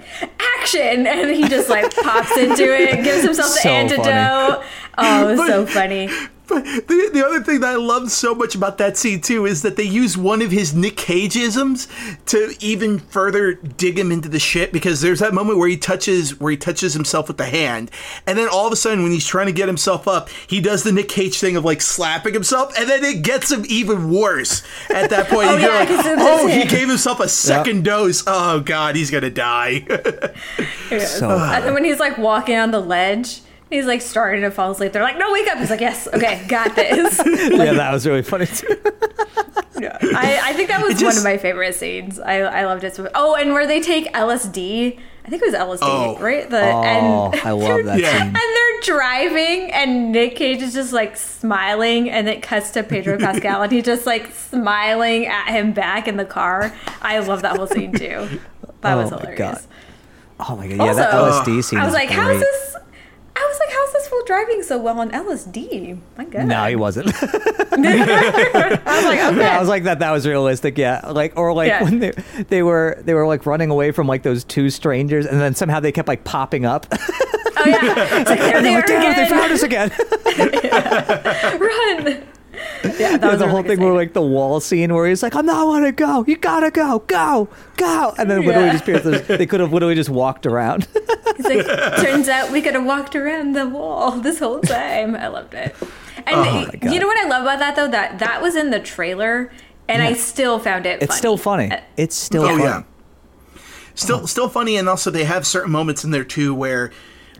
action, and he just like pops into it, gives himself the So antidote. funny. Oh, it was so funny. But the, the other thing that I love so much about that scene too is that they use one of his Nick Cageisms to even further dig him into the shit because there's that moment where he touches where he touches himself with the hand and then all of a sudden when he's trying to get himself up he does the Nick Cage thing of like slapping himself and then it gets him even worse at that point. <laughs> Oh, yeah, like, 'cause it's oh he gave himself a second dose. Oh god he's gonna die. <laughs> So And then when he's like walking on the ledge, he's like starting to fall asleep. They're like, no, wake up. He's like, yes, okay, got this. <laughs> yeah, that was really funny too. <laughs> Yeah. I, I think that was It one of my favorite scenes. I, I loved it so Oh, and where they take LSD. I think it was LSD, Oh. right? The, Oh, and I <laughs> love that Yeah. scene. And they're driving, and Nick Cage is just like smiling, and it cuts to Pedro Pascal, and he's just like smiling at him back in the car. I love that whole scene too. That Oh was my hilarious. God. Oh my god, yeah, that Also, LSD scene. I was is like, great. how's this? I was like, how's this fool driving so well on LSD? My God. No, he wasn't. <laughs> <laughs> I was like, okay. Yeah, I was like that. That was realistic. Yeah, like or like Yeah. when they they were they were like running away from like those two strangers, and then somehow they kept like popping up. <laughs> oh yeah. Like, they're and they there were damn, they found us again. Run. <laughs> Yeah, that was the whole really thing where like the wall scene where he's like, "I'm not want to go. You gotta go, go, go," and then literally Yeah. just Pierce, they could have literally just walked around. <laughs> He's like, turns out we could have walked around the wall this whole time. I loved it. And Oh my you know what I love about that though? That that was in the trailer, and I still found it. it's funny. still funny. Uh, It's still Oh funny. yeah. Still still funny and also they have certain moments in there too where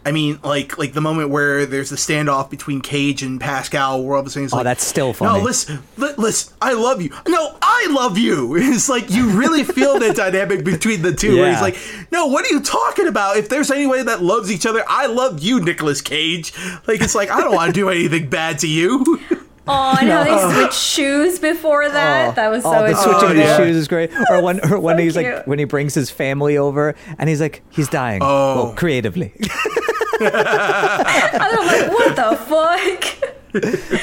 I mean, like like the moment where there's the standoff between Cage and Pascal, where all of a sudden he's Oh, like, that's still funny. No, listen, li- listen, I love you. No, I love you. <laughs> It's like you really feel that <laughs> dynamic between the two. Where he's like, No, what are you talking about? If there's anybody that loves each other, I love you, Nicolas Cage. Like it's like I don't want to do anything bad to you. Oh, and how they switched shoes before that. that was so oh, the adorable. switching of the yeah. shoes is great. Or when, or when so he's like, when he brings his family over, and he's like, he's dying. Oh. Well, creatively. <laughs> <laughs> And I'm like, what the fuck?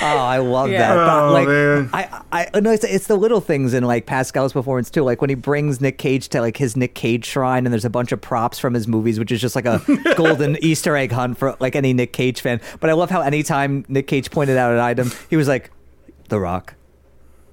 Oh, I love Yeah. that. But, Oh, like, man. I, I uh, no, it's, it's the little things in like Pascal's performance too. Like when he brings Nick Cage to like his Nick Cage shrine, and there's a bunch of props from his movies, which is just like a <laughs> golden Easter egg hunt for like any Nick Cage fan. But I love how anytime Nick Cage pointed out an item, he was like, "The Rock."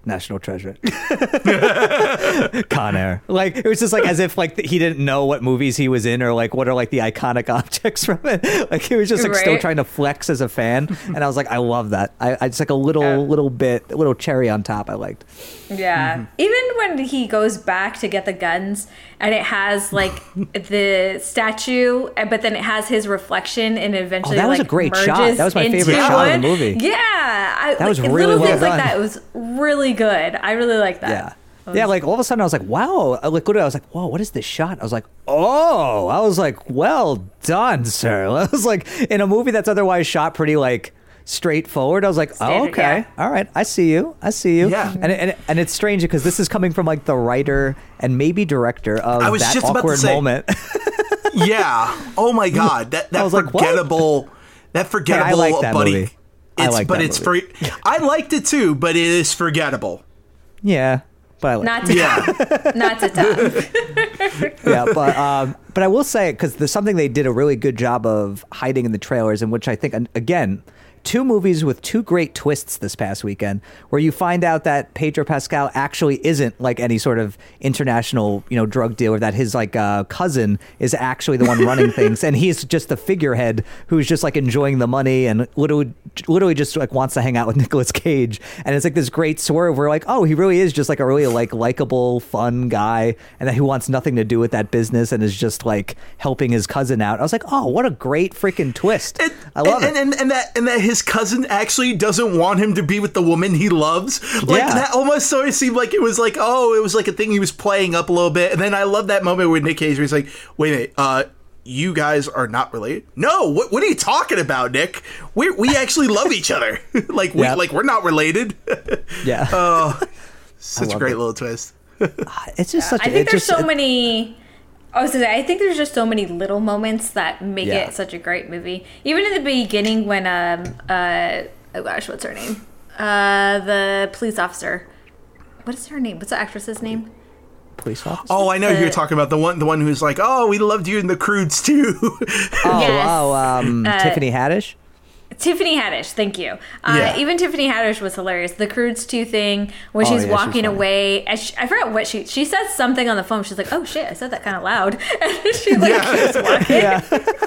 National Treasure. <laughs> Con Air. Like it was just like as if like he didn't know what movies he was in or like what are like the iconic <laughs> objects from it. Like he was just like still trying to flex as a fan, <laughs> and I was like, I love that. I, I just like a little Yeah. little bit, a little cherry on top. I liked. Yeah. Mm-hmm. Even when he goes back to get the guns and it has like the statue, uh, but then it has his reflection and eventually Oh, that was like, a great shot. That was my favorite into shot of the movie. Yeah. I, That was like, really little well things done. like that. It was really good. I really like that. Yeah. It Yeah, like all of a sudden I was like, wow. I like literally I was like, whoa, what is this shot? I was like, oh, I was like, well done, sir. <laughs> I was like, in a movie that's otherwise shot pretty like straightforward. I was like, oh, okay, yeah. all right, I see you, I see you. Yeah. and and, and it's strange because this is coming from like the writer and maybe director of I was that just about to awkward say- moment. <laughs> yeah. Oh my god, that that was like, what? forgettable, that forgettable like that buddy. movie. I It's like but that it's movie. for. <laughs> I liked it too, but it is forgettable. yeah, but I like not to Yeah. <laughs> not to top. <laughs> yeah, but um, but I will say because there's something they did a really good job of hiding in the trailers, in which I think and again. Two movies with two great twists this past weekend, where you find out that Pedro Pascal actually isn't like any sort of international, you know, drug dealer. That his like uh, cousin is actually the one running <laughs> things, and he's just the figurehead who's just like enjoying the money and literally, literally just like wants to hang out with <laughs> Nicolas Cage. And it's like this great swerve where like, oh, he really is just like a really like likable, fun guy, and that he wants nothing to do with that business and is just like helping his cousin out. I was like, oh, what a great freaking twist! And, I love and, it. And, and that and that his cousin actually doesn't want him to be with the woman he loves. Like Yeah. that almost sort of seemed like it was like oh it was like a thing he was playing up a little bit. And then I love that moment with Nick Cage where he's like, wait a minute, uh, you guys are not related? No, what what are you talking about, Nick? We we actually love each other. <laughs> like we Yeah. like we're not related. <laughs> yeah, Oh, <laughs> Such a great it. little twist. it's just such. I think it there's just, so it- many. I was gonna say, I think there's just so many little moments that make Yeah. it such a great movie. Even in the beginning, when um uh oh gosh, what's her name? Uh, the police officer. What is her name? What's the actress's name? police officer. Oh, I know who you're talking about the one the one who's like, oh, we loved you in the Croods too. Oh, <laughs> Yes. oh, um, Uh, Tiffany Haddish. Tiffany Haddish, thank you. Uh, Yeah. Even Tiffany Haddish was hilarious. The Croods 2 thing, when Oh, she's yeah, walking funny. away, and she, I forgot what she, she says something on the phone. She's like, oh shit, I said that kind of loud. <laughs> And she like Yeah. keeps walking. <laughs>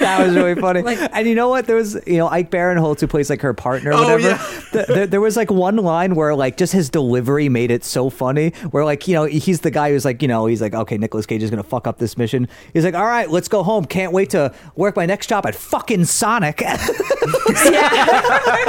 That was really funny. Like- and you know what? There was, you know, Ike Barinholtz who plays like her partner or Oh, whatever. yeah. Th- there, there was like one line where like just his delivery made it so funny. Where like you know he's the guy who's like you know he's like okay Nicolas Cage is gonna fuck up this mission. He's like all right let's go home. Can't wait to work my next job at fucking Sonic. <laughs>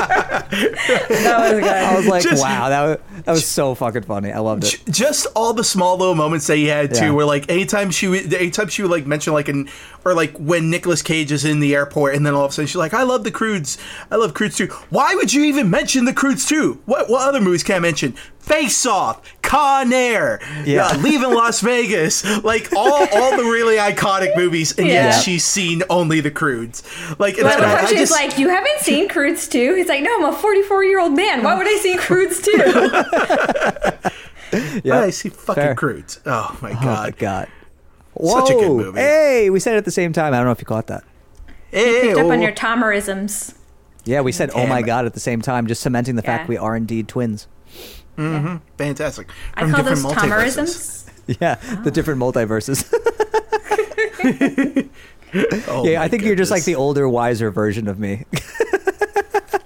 That was good. I was like Just- wow that was that was so fucking funny. I loved it. J- just all the small little moments that he had too, Yeah. where like anytime she would, anytime she would like mention like an or like when Nicolas Cage is in the airport, and then all of a sudden she's like, "I love the Croods, I love Croods too." Why would you even mention the Croods too? What what other movies can I mention? Face Off, Con Air, Yeah. uh, Leaving Las Vegas, like all all the really iconic movies, and Yeah. yet she's seen only the Croods. Like, and But I- I she's just- like, you haven't seen Croods too? He's like, no, I'm a 44 year old man. Why would I see <laughs> Croods too? <laughs> yeah, I see fucking Fair. Croods? Oh my Oh my god! god. Such a good movie. Hey, we said it at the same time. I don't know if you caught that. Hey, Picked up oh, on your Tomerisms. Yeah, we said, "Oh my god!" at the same time, just cementing the fact we are indeed twins. Fantastic. I From call those different multiverses. Tomerisms. <laughs> Yeah, the different multiverses. <laughs> Oh yeah, I think you're just like the older, wiser version of me.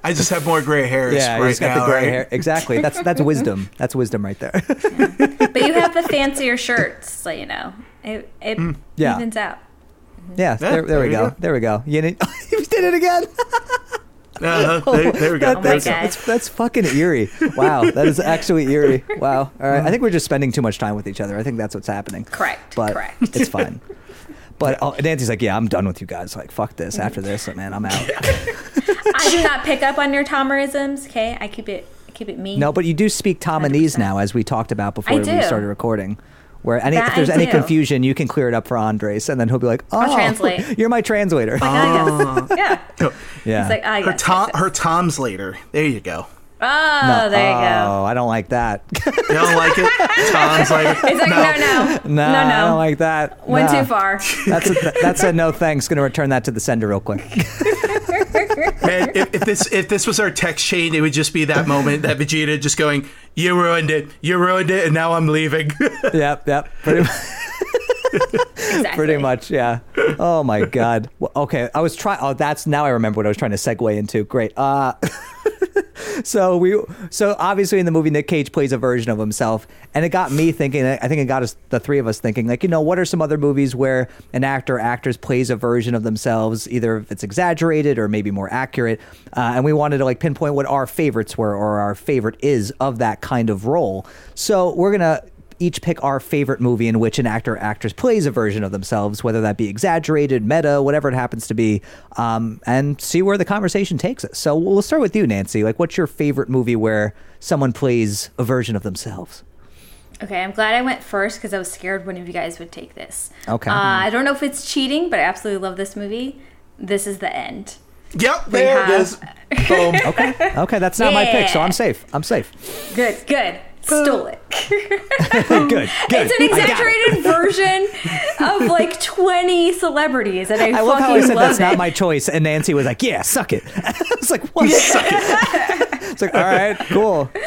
I just have more gray hairs yeah, you right just got now. the gray right? hair. Exactly. That's that's <laughs> wisdom. That's wisdom right there. But you have the fancier shirts, so you know. It, it Mm, Yeah. evens out. yeah, there, there, we there you go. go. There we go. You, didn't- you did it again. Uh, <laughs> there, there we go. That- that's, that's that's fucking eerie. Wow, that is actually eerie. Wow. All right, I think we're just spending too much time with each other. I think that's what's happening. Correct. But correct. it's <laughs> fine. But oh, Nancy's like, yeah, I'm done with you guys. Like, fuck this. After this, man, I'm out. <laughs> I do not pick up on your Tomerisms, okay? I keep it I keep it me. No, but you do speak Tomanese now, as we talked about before we started recording. Where any, That if there's I any do. confusion, you can clear it up for Andres, and then he'll be like, "Oh, translate. <laughs> you're my translator." Like, ah. <laughs> Yeah. yeah. It's like, ah, Her yes, Tom, yes, yes. her Tom's later. There you go. Oh, No. there you go. Oh, I don't like that. <laughs> You don't like it? Tom's later. It's like, no, no. no, no, I don't like that. Went Nah. too far. That's a, that's a no thanks. Going to return that to the sender real quick. Man, if, if this if this was our text chain, it would just be that moment that Vegeta just going, "You ruined it, you ruined it, and now I'm leaving." <laughs> yep, yep. Pretty, Exactly. pretty much, yeah. Oh my god. Well, okay, I was trying. Oh, that's now I remember what I was trying to segue into. Great. Uh, <laughs> <laughs> so we, so obviously in the movie, Nick Cage plays a version of himself, and it got me thinking. I think it got us, the three of us, thinking. Like, you know, what are some other movies where an actor, or actress plays a version of themselves, either if it's exaggerated or maybe more accurate, uh, and we wanted to like pinpoint what our favorites were or our favorite is of that kind of role. So we're gonna each pick our favorite movie in which an actor or actress plays a version of themselves, whether that be exaggerated, meta, whatever it happens to be, um, and see where the conversation takes us. So we'll start with you, Nancy. Like, what's your favorite movie where someone plays a version of themselves? Okay, I'm glad I went first because I was scared one of you guys would take this. Okay. Uh, I don't know if it's cheating, but I absolutely love this movie. This is the end. yep, there it have- is. <laughs> Boom. Okay, okay, that's not my pick, so I'm safe. I'm safe. Good, good. Stole <laughs> it. good, good. It's an I it. exaggerated version of like 20 celebrities, and I, I fucking love how I said that's it. not my choice, and Nancy was like, "Yeah, suck it." <laughs> I was like, "What?" Suck it. it's like, all right, cool. <laughs>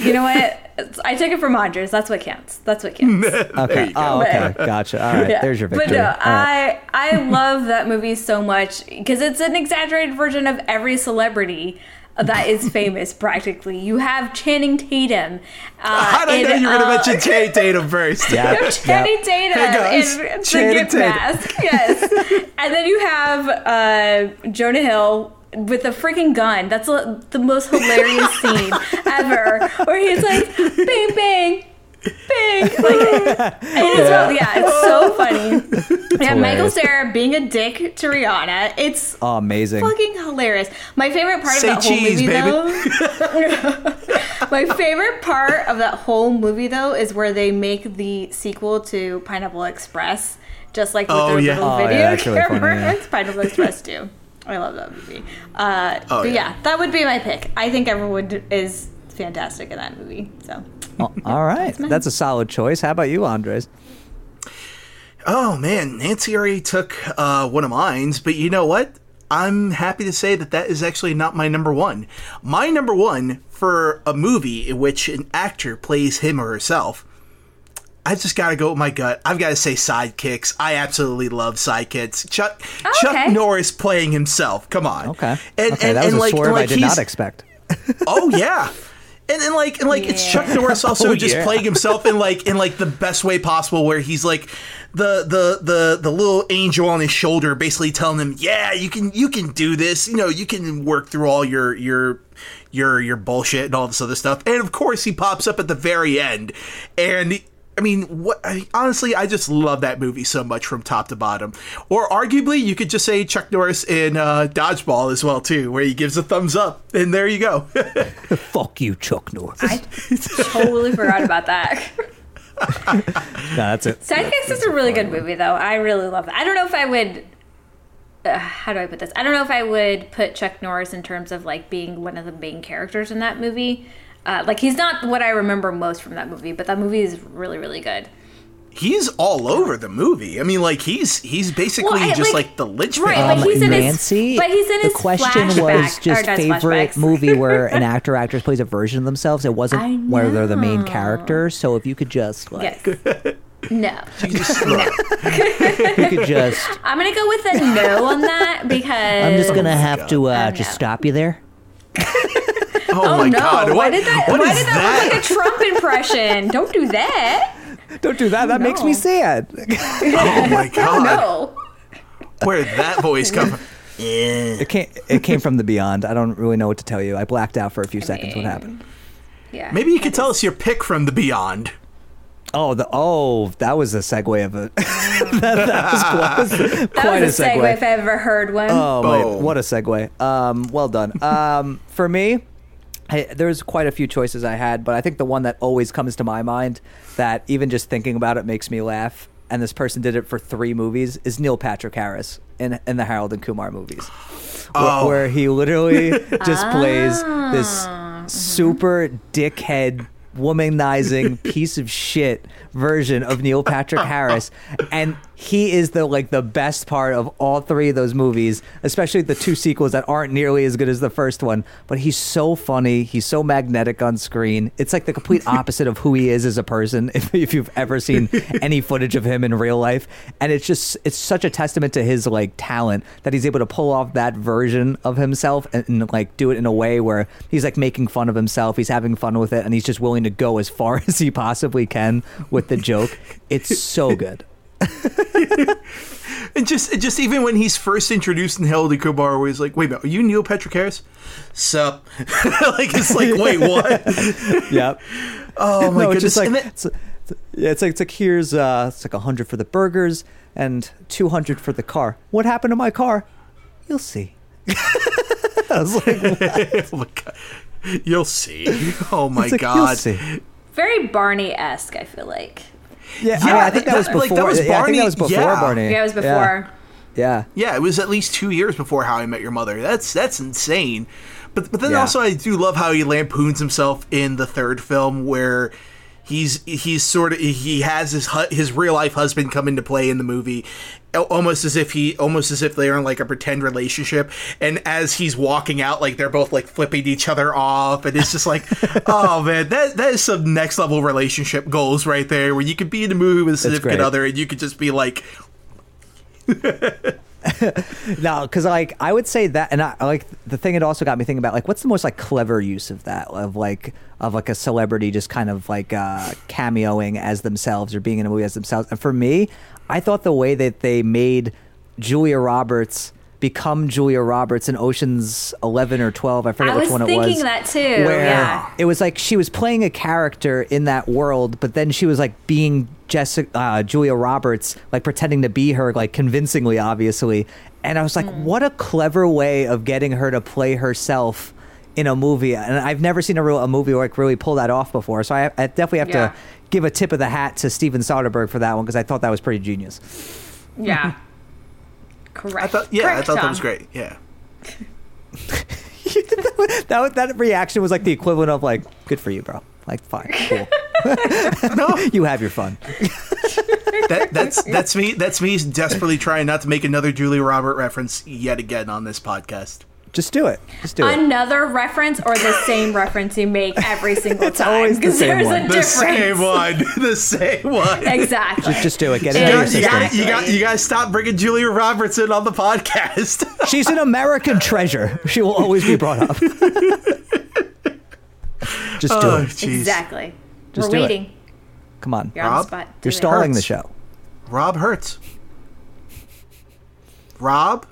You know what? I took it from Andres. That's what counts. That's what counts. Okay. you go. Oh, okay. Gotcha. All right. Yeah. There's your victory. But no, All right. I I love that movie so much because it's an exaggerated version of every celebrity that is famous. Practically, you have Channing Tatum. Uh, How did I know you were going to uh, mention Channing Tatum first? <laughs> Yeah. You have Channing Yep. Tatum Hey, guys. in the Gift Tatum. Mask, yes, <laughs> and then you have uh, Jonah Hill with a freaking gun. That's a, the most hilarious scene <laughs> ever, where he's like, "Bang bang." Bang! Like, <laughs> and it's so, yeah, <laughs> it's so funny. yeah, Michael hilarious. Cera being a dick to Rihanna. It's Oh, amazing. fucking hilarious. My favorite part Say of that whole movie, baby. though. <laughs> my favorite part of that whole movie, though, is where they make the sequel to Pineapple Express, just like with Oh, their yeah. little Oh, yeah, video that's really funny, cameras. yeah. Pineapple Express too. I love that movie. Uh, Oh, but yeah. yeah. that would be my pick. I think everyone is fantastic in that movie. So Oh, <laughs> all right. mine. That's a solid choice. How about you, Andres? Oh man, Nancy already took uh, one of mine, but you know what? I'm happy to say that that is actually not my number one. My number one for a movie in which an actor plays him or herself. I just gotta go with my gut. I've got to say sidekicks. I absolutely love sidekicks. Chuck Chuck Okay. Norris playing himself. Come on. Okay. And, okay, and, that was and a like, swerve like I did not expect. Oh yeah. <laughs> And, and like and like it's Chuck Norris <laughs> also Oh, just yeah. playing himself in like in like the best way possible where he's like the the the the little angel on his shoulder basically telling him, "Yeah, you can you can do this. You know, you can work through all your your your your bullshit and all this other stuff." And of course, he pops up at the very end and I mean, what? I, honestly, I just love that movie so much from top to bottom. Or arguably, you could just say Chuck Norris in uh, Dodgeball as well too, where he gives a thumbs up, and there you go. <laughs> Fuck you, Chuck Norris. I totally forgot about that. <laughs> no, that's it. Sidekicks is a really good movie, though. I really love it. I don't know if I would. Uh, how do I put this? I don't know if I would put Chuck Norris in terms of like being one of the main characters in that movie. Uh, like he's not what I remember most from that movie, but that movie is really, really good. he's all over the movie. I mean, like he's he's basically Well, I- just like- like, the linchpin. right, Um, like he's in his- Nancy, but he's in the his question was just or favorite movie where an <laughs> actor or actress plays a version of themselves. It wasn't where they're the main character. So if you could just like, Yes. <laughs> No. Jesus, look. <laughs> you could just. I'm gonna go with a no on that because I'm just gonna have to uh, I just stop you there. Oh, <laughs> Oh my no! god! why did that? what why is did that, look like a Trump impression? <laughs> Don't do that. Don't do that. That makes me sad. <laughs> Oh my god! No. Where did that voice come from? Yeah. It came. It came from the beyond. I don't really know what to tell you. I blacked out for a few seconds. What happened? Yeah. Maybe you could tell us your pick from the Beyond. Oh, the oh, that was a segue of a. that, that was quite, that quite was a segue, if I ever heard one. Oh, my, Boom. what a segue. Um, well done. Um, for me, I, there's quite a few choices I had, but I think the one that always comes to my mind that even just thinking about it makes me laugh, and this person did it for three movies, is Neil Patrick Harris in, in the Harold and Kumar movies. Where, Oh. where he literally <laughs> just plays this Ah, mm-hmm. super dickhead womanizing <laughs> piece of shit version of Neil Patrick Harris, and he is the like the best part of all three of those movies, especially the two sequels that aren't nearly as good as the first one. But he's so funny, he's so magnetic on screen. It's like the complete <laughs> opposite of who he is as a person. <laughs> If, if you've ever seen <laughs> any footage of him in real life, and it's just it's such a testament to his like talent that he's able to pull off that version of himself and, and like do it in a way where he's like making fun of himself, he's having fun with it, and he's just willing to go as far as he possibly can with the joke. It's so good. <laughs> And just just even when he's first introduced in Harold and Kumar, where he's like, "Wait a minute, are you Neil Patrick Harris?" Sup? <laughs> like it's like, <laughs> wait, what? Yep. Oh my no, it's goodness! just like then- it's, yeah, it's like it's like here's uh it's like a hundred for the burgers and two hundred for the car. What happened to my car? You'll see. I was like, oh my god, you'll see. Oh my it's like, You'll god! see. Very Barney esque. I feel like. Yeah, Yeah, I, I think that, that- was like, before. that was yeah, I think Barney- that was before yeah. Barney. Yeah, it was before. Yeah. Yeah, it was at least two years before How I Met Your Mother. That's that's insane. But but then Yeah. also I do love how he lampoons himself in the third film where he's he's sort of he has his his real life husband come into play in the movie al- almost as if he almost as if they're in like a pretend relationship. And as he's walking out like they're both like flipping each other off. And it's just like <laughs> oh man that that is some next level relationship goals right there where you could be in a movie with a significant other and you could just be like <laughs> <laughs> No, because like I would say that, and I like the thing. It also got me thinking about like what's the most like clever use of that of like of like a celebrity just kind of like uh, cameoing as themselves or being in a movie as themselves. And for me, I thought the way that they made Julia Roberts become Julia Roberts in Ocean's Eleven or Twelve. I forget I which one it thinking was. thinking that too, Where yeah. it was like she was playing a character in that world, but then she was like being Jessica uh, Julia Roberts, like pretending to be her, like convincingly, obviously. And I was like, Hmm. what a clever way of getting her to play herself in a movie. And I've never seen a, real, a movie like really pull that off before. So I, I definitely have Yeah. to give a tip of the hat to Steven Soderbergh for that one because I thought that was pretty genius. Yeah. <laughs> Correct. I thought yeah I Correct, thought that was great yeah <laughs> that was- that reaction was like the equivalent of like, good for you, bro. Like, fine, cool. <laughs> <laughs> no, you have your fun. that that's that's me that's me desperately trying not to make another Julia Robert reference yet again on this podcast. Just do it. Just do it. Another reference or the same reference you make every <laughs> single It's time? always the same there's one. a The The difference. same one, the same one. Exactly. Just just do it. Get it Yeah, out You of your got, system. you, got, you, got, you guys stop bringing Julia Roberts in on the podcast. <laughs> She's an American treasure. She will always be brought up. <laughs> Just do oh, it. jeez. exactly. Just We're do it. waiting. Come on. You're on Rob? the spot. You're Do it. stalling the show. Rob Hurts. Rob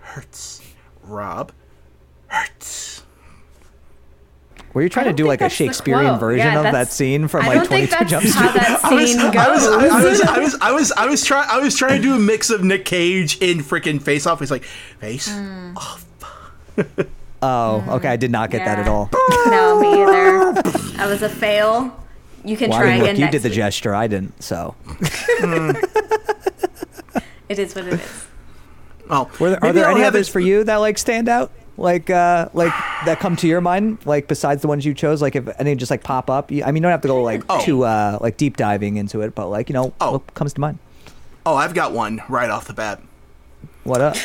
Hurts. Rob Hurts. Were you trying to don't do think like a that's Shakespearean version Yeah, of that scene from like 22 Jump Street? <laughs> I was, scene I was, I <laughs> was. I was, I was, I was, trying, I was trying to do a mix of Nick Cage in freaking Face Off. He's like, Face Hmm. Off. <laughs> Oh, okay. I did not get that at all. no, me either. I was a fail. You can Well, I try mean, again look, you next did the week. gesture. I didn't. So, It is what it is. Oh, Were there, are there I'll any others it- for you that like stand out? Like, uh, like that come to your mind? Like besides the ones you chose? Like, if any just like pop up? You, I mean, you don't have to go like Oh. too uh, like deep diving into it, but like you know, Oh. what comes to mind? Oh, I've got one right off the bat. What up?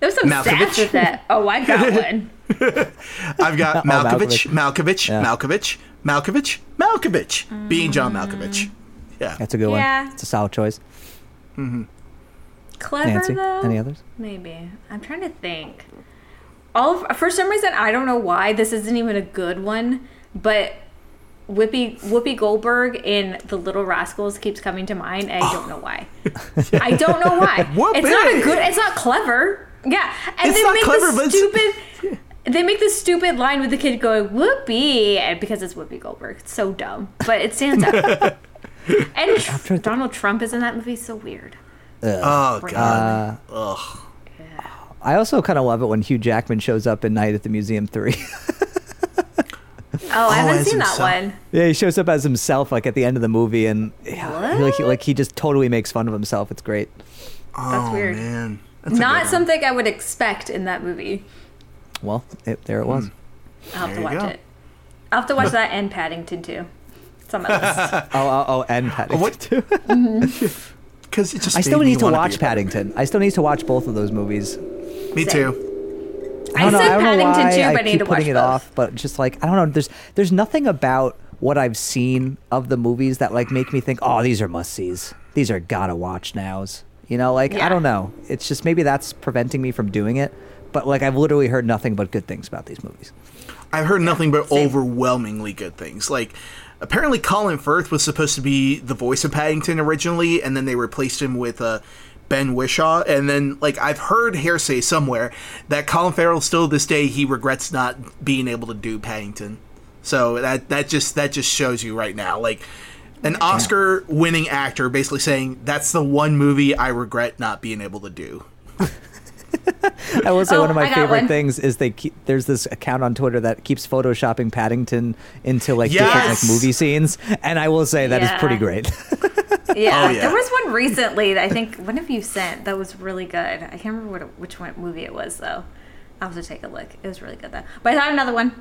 There was some Malkovich? sass with that. Oh, I got <laughs> one. I've got Oh, Malkovich, Malkovich, Yeah. Malkovich, Malkovich, Malkovich, being John Malkovich. Yeah. That's a good Yeah. one. It's a solid choice. Clever Nancy, though. any others? Maybe. I'm trying to think. All of, for some reason I don't know why this isn't even a good one, but Whoopi Whoopi Goldberg in The Little Rascals keeps coming to mind. And I don't know why. <laughs> I don't know why. Whoopi! It's not a good. It's not clever. Yeah, and It's they not make clever, the stupid. <laughs> They make this stupid line with the kid going "Whoopi" and because it's Whoopi Goldberg. It's so dumb, but it stands out. <laughs> and Donald Trump is in that movie. So weird. Oh God. Uh, Ugh. I also kind of love it when Hugh Jackman shows up at night at the Museum Three. Oh, I haven't as seen that one. yeah, he shows up as himself like at the end of the movie, and yeah, What? like he, like he just totally makes fun of himself. It's great. Oh, weird. Man. That's Not something I would expect in that movie. Well, it, there it was. I'll have There to watch go. it. I'll have to watch that and Paddington too. It's on my list. <laughs> Oh, oh, oh, and Paddington What- too. <laughs> <laughs> Because it just. I still made need to wanna watch be a better- Paddington. I still need to watch both of those movies. Me Same. too. I, don't know, said I don't know Paddington why too, I but I need keep to watch putting it both. off. But just like I don't know, there's there's nothing about what I've seen of the movies that like make me think, oh, these are must sees. These are gotta watch nows. You know, like I don't know. It's just maybe that's preventing me from doing it. But like I've literally heard nothing but good things about these movies. I've heard nothing but Same. overwhelmingly good things. Like, apparently Colin Firth was supposed to be the voice of Paddington originally, and then they replaced him with uh, Ben Whishaw. And then, like, I've heard hearsay somewhere that Colin Farrell still to this day he regrets not being able to do Paddington. So that that just that just shows you right now, like. An Oscar-winning actor basically saying that's the one movie I regret not being able to do. <laughs> <laughs> I will say Oh, one of my favorite one. things is they keep there's this account on Twitter that keeps photoshopping Paddington into like Yes! different like movie scenes, and I will say that is Yeah. pretty great. <laughs> Yeah, Oh, yeah. there was one recently that I think one of you sent that was really good. I can't remember what which one movie it was though. I'll have to take a look. It was really good though. But I thought another one.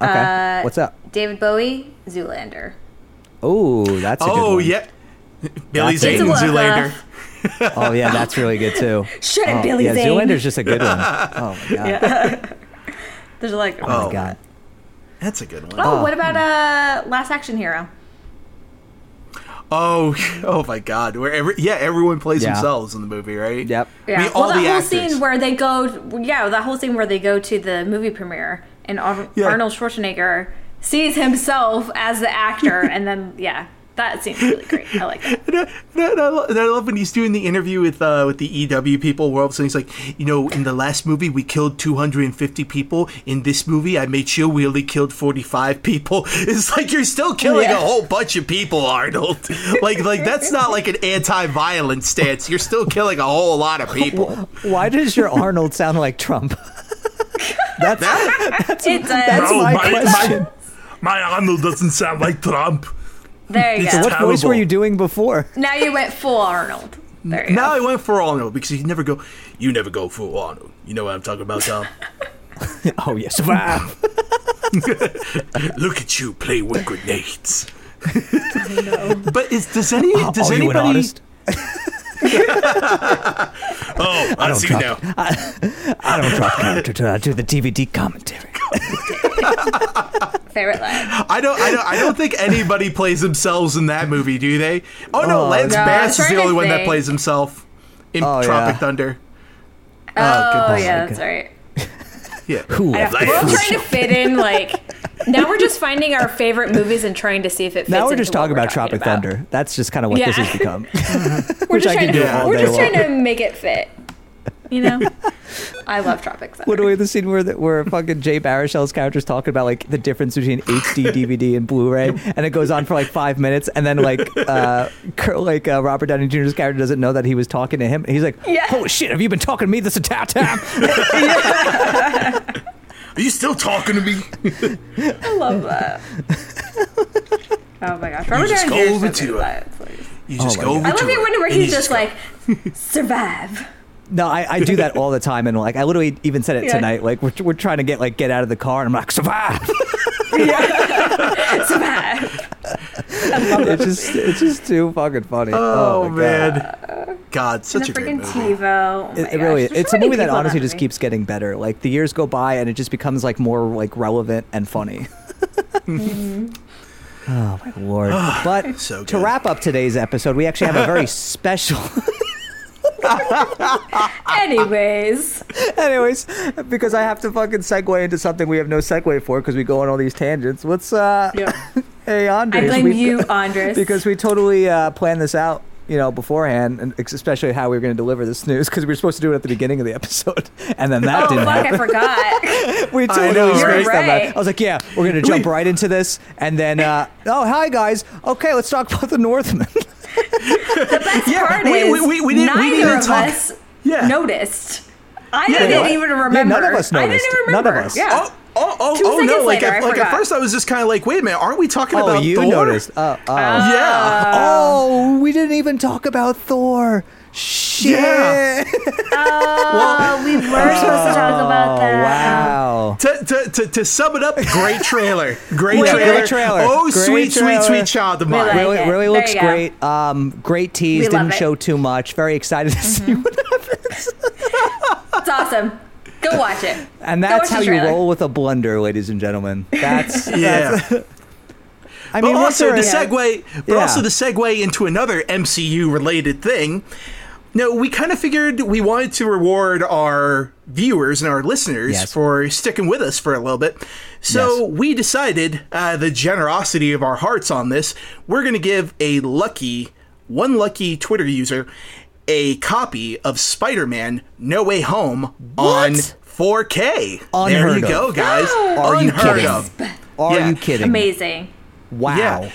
okay, Uh, what's up? David Bowie, Zoolander. Oh, that's a good Oh one. yeah, Billy Zane good and. Zoolander. <laughs> Oh yeah, that's really good too. Shut Oh, it, Billy yeah, Zane. Zoolander's just a good one. <laughs> Oh my god. <laughs> There's like Oh, Oh. my god. That's a good one. Oh, what about uh Last Action Hero? Oh, oh my God! Where every yeah, everyone plays Yeah. themselves in the movie, right? Yep. Yeah. I mean, well, that the whole actors. scene where they go, yeah, that whole scene where they go to the movie premiere and Ar- Yeah. Arnold Schwarzenegger sees himself as the actor, and then yeah, that seems really great. I like that. <laughs> And I, and I lo- and I love when he's doing the interview with uh, with the EW people. Where all of a sudden he's like, you know, in the last movie we killed 250 people. In this movie, I made sure we only killed 45 people. <laughs> It's like you're still killing Yeah. a whole bunch of people, Arnold. <laughs> like like that's not like an anti-violence stance. You're still killing a whole lot of people. Why does your Arnold sound like Trump? that's It does. that's No, my, my- my- question. My Arnold doesn't sound like Trump. There you It's go. what voice were you doing before? Now you went full Arnold. There you Now I went for Arnold because you never go. You never go full Arnold. You know what I'm talking about, Tom? <laughs> Oh yes, survive. <laughs> Look at you play with grenades. <laughs> But is does any oh, does Are you an anybody? Artist? <laughs> Oh, I, don't see drop- now. <laughs> I don't drop character till I do the DVD commentary. Favorite line. I don't. I don't. I don't think anybody plays themselves in that movie, do they? Oh no, Oh, Lance no. Bass is the trying to only one that plays himself in Oh, Tropic yeah. Thunder. Oh, goodness. Oh, yeah, that's right. Yeah. Who I know. We're all trying to fit in like. <laughs> Now we're just finding our favorite movies and trying to see if it fits. Now we're just what talking we're about Tropic about. Thunder. That's just kind of what this has become. <laughs> We're just I trying can to. do all we're day just trying to make it fit. You know. <laughs> I love Tropic Thunder. What do we the scene where the, where fucking Jay Baruchel's character's talking about like the difference between HD DVD and Blu-ray, and it goes on for like five minutes, and then like uh, Kurt- like uh, Robert Downey Jr.'s character doesn't know that he was talking to him. He's like, Yeah. "Holy shit, have you been talking to me this entire time?" <laughs> Are you still talking to me? I love that. oh my gosh, Robert just Downey go Jr. over is so to it. at that. It's like- You just Oh go my over I love to it it, when where he's you just like survive. No, I, I do that all the time, and like I literally even said it Yeah. tonight. Like we're we're trying to get like get out of the car, and I'm like, "Survive!" yeah, <laughs> survive. it's just it's just too fucking funny. Oh, oh my God. man, uh, God, And such the a great freaking. TiVo. Oh It, it really there's it's so a movie that people in honestly just keeps getting better. Like the years go by and it just becomes like more like relevant and funny. Mm-hmm. <laughs> oh my lord. Ah, but So to wrap up today's episode, we actually have a very <laughs> special <laughs> Anyways, anyways, because I have to fucking segue into something we have no segue for because we go on all these tangents. What's uh <laughs> hey Andres I blame we- you, Andres. <laughs> because we totally uh, planned this out, you know, beforehand, and especially how we were going to deliver this news because we were supposed to do it at the beginning of the episode, and then that oh didn't fuck, happen. I forgot. we I totally know, scratched You're that back. I was like, yeah, we're going to jump We- right into this, and then, uh, oh, hi guys. Okay, let's talk about the Northman. The best Yeah, part we- is we- we- we didn't- neither we didn't of talk- us Yeah. noticed. I Yeah, didn't what? even Yeah, remember. none of us I noticed. didn't even None of us. Yeah. Oh, oh, oh, Two oh no! seconds Like, later, at, I like at first, I was just kind of like, "Wait a minute, aren't we talking oh, about you Thor?" noticed. Oh, oh. Uh, uh. uh oh, we didn't even talk about Thor. Shit. Uh, <laughs> yeah. Oh, we were supposed to talk about oh, that. Wow. To, to, to, to sum it up, great trailer. Great Yeah, trailer. great trailer. Oh, Great sweet, trailer. sweet, sweet child of We mine. like Really, it. really There looks great. Um, great tease. We Didn't it. show too much. Very excited to see Mm-hmm. what happens. <laughs> It's awesome. Go watch it. And that's how you trailer. roll with a blender, ladies and gentlemen. That's <laughs> Yeah. <laughs> I mean, what's also the to segue, but Yeah. also the segue into another MCU related thing. No, we kind of figured we wanted to reward our viewers and our listeners Yes. for sticking with us for a little bit. So Yes. we decided, uh, the generosity of our hearts on this, we're going to give a lucky, one lucky Twitter user, a copy of Spider-Man: No Way Home on 4K. there Unheard you of. go, guys. Are you Unheard kidding? of. Are Yeah. you kidding? Amazing. Wow. Yeah.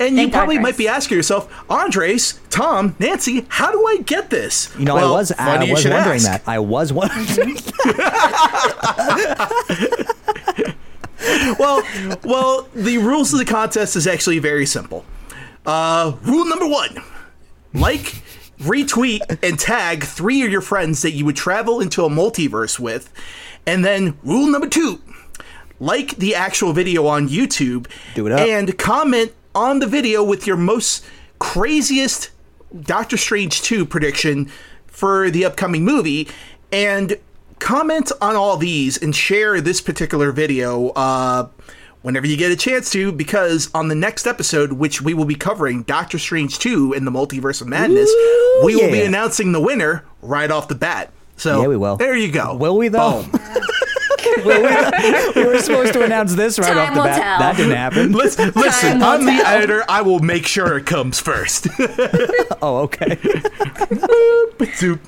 And you Thank God, probably Chris. might be asking yourself, Andres, Tom, Nancy, how do I get this? You know, Well, I was I funny was wondering ask. that. I was wondering. <laughs> Well, well, the rules of the contest is actually very simple. Uh, rule number one: like, retweet, and tag three of your friends that you would travel into a multiverse with, and then rule number two: like the actual video on YouTube, Do it up. and comment on the video with your most craziest Doctor Strange 2 prediction for the upcoming movie and comment on all these and share this particular video uh, whenever you get a chance to because on the next episode which we will be covering Doctor Strange 2 in the Multiverse of Madness Ooh, we will be announcing the winner right off the bat. So Yeah, we will. There you go. Will we though? <laughs> <laughs> Boom. We, we were supposed to announce this right Time off the will bat. tell. That didn't happen. Listen, listen Time I'm the tell. editor. I will make sure it comes first. <laughs> Oh, okay. <laughs>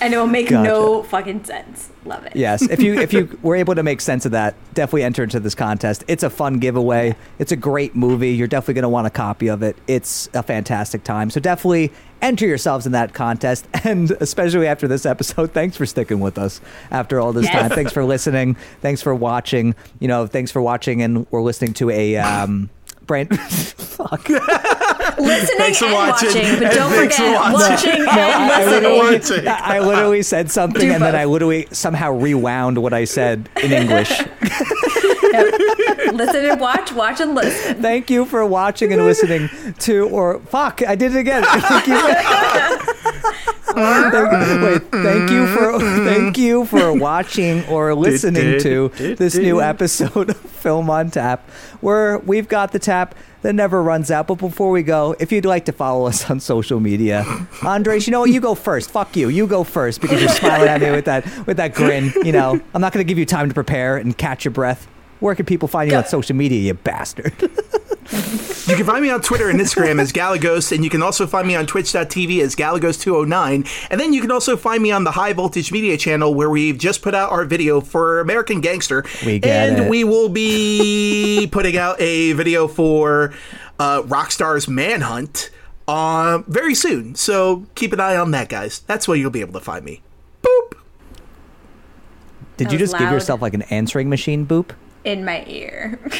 And it will make Gotcha. no fucking sense. Love it. Yes, if you if you were able to make sense of that, definitely enter into this contest. It's a fun giveaway. It's a great movie. You're definitely going to want a copy of it. It's a fantastic time. So definitely enter yourselves in that contest. <laughs> And especially after this episode, thanks for sticking with us after all this Yes. time. Thanks for listening. Thanks for watching. You know, thanks for watching and we're listening to a um brain <laughs> fuck. Listening Thanks for and watching. watching, but don't forget watching. watching No, and I, I listening. literally, I literally said something and then. I literally somehow rewound what I said in English. <laughs> <laughs> Listen and watch, watch and listen. Thank you for watching and listening to, or fuck, I did it again. <laughs> Thank you. Thank- wait, thank you for thank you for watching or listening to this new episode of Film on Tap, where we've got the tap that never runs out. But before we go, if you'd like to follow us on social media, Andres, you know what? You go first. Fuck you. You go first because you're smiling at me with that with that grin. You know, I'm not going to give you time to prepare and catch your breath. Where can people find you on social media, you bastard? <laughs> You can find me on Twitter and Instagram as Galagos, and you can also find me on twitch.tv as Galagos209. And then you can also find me on the High Voltage Media channel where we've just put out our video for American Gangster. We get and it. we will be <laughs> putting out a video for uh, Rockstar's Manhunt uh, very soon. So keep an eye on that, guys. That's where you'll be able to find me. Boop. Did That you was just give yourself like an answering machine boop? In my ear. <laughs>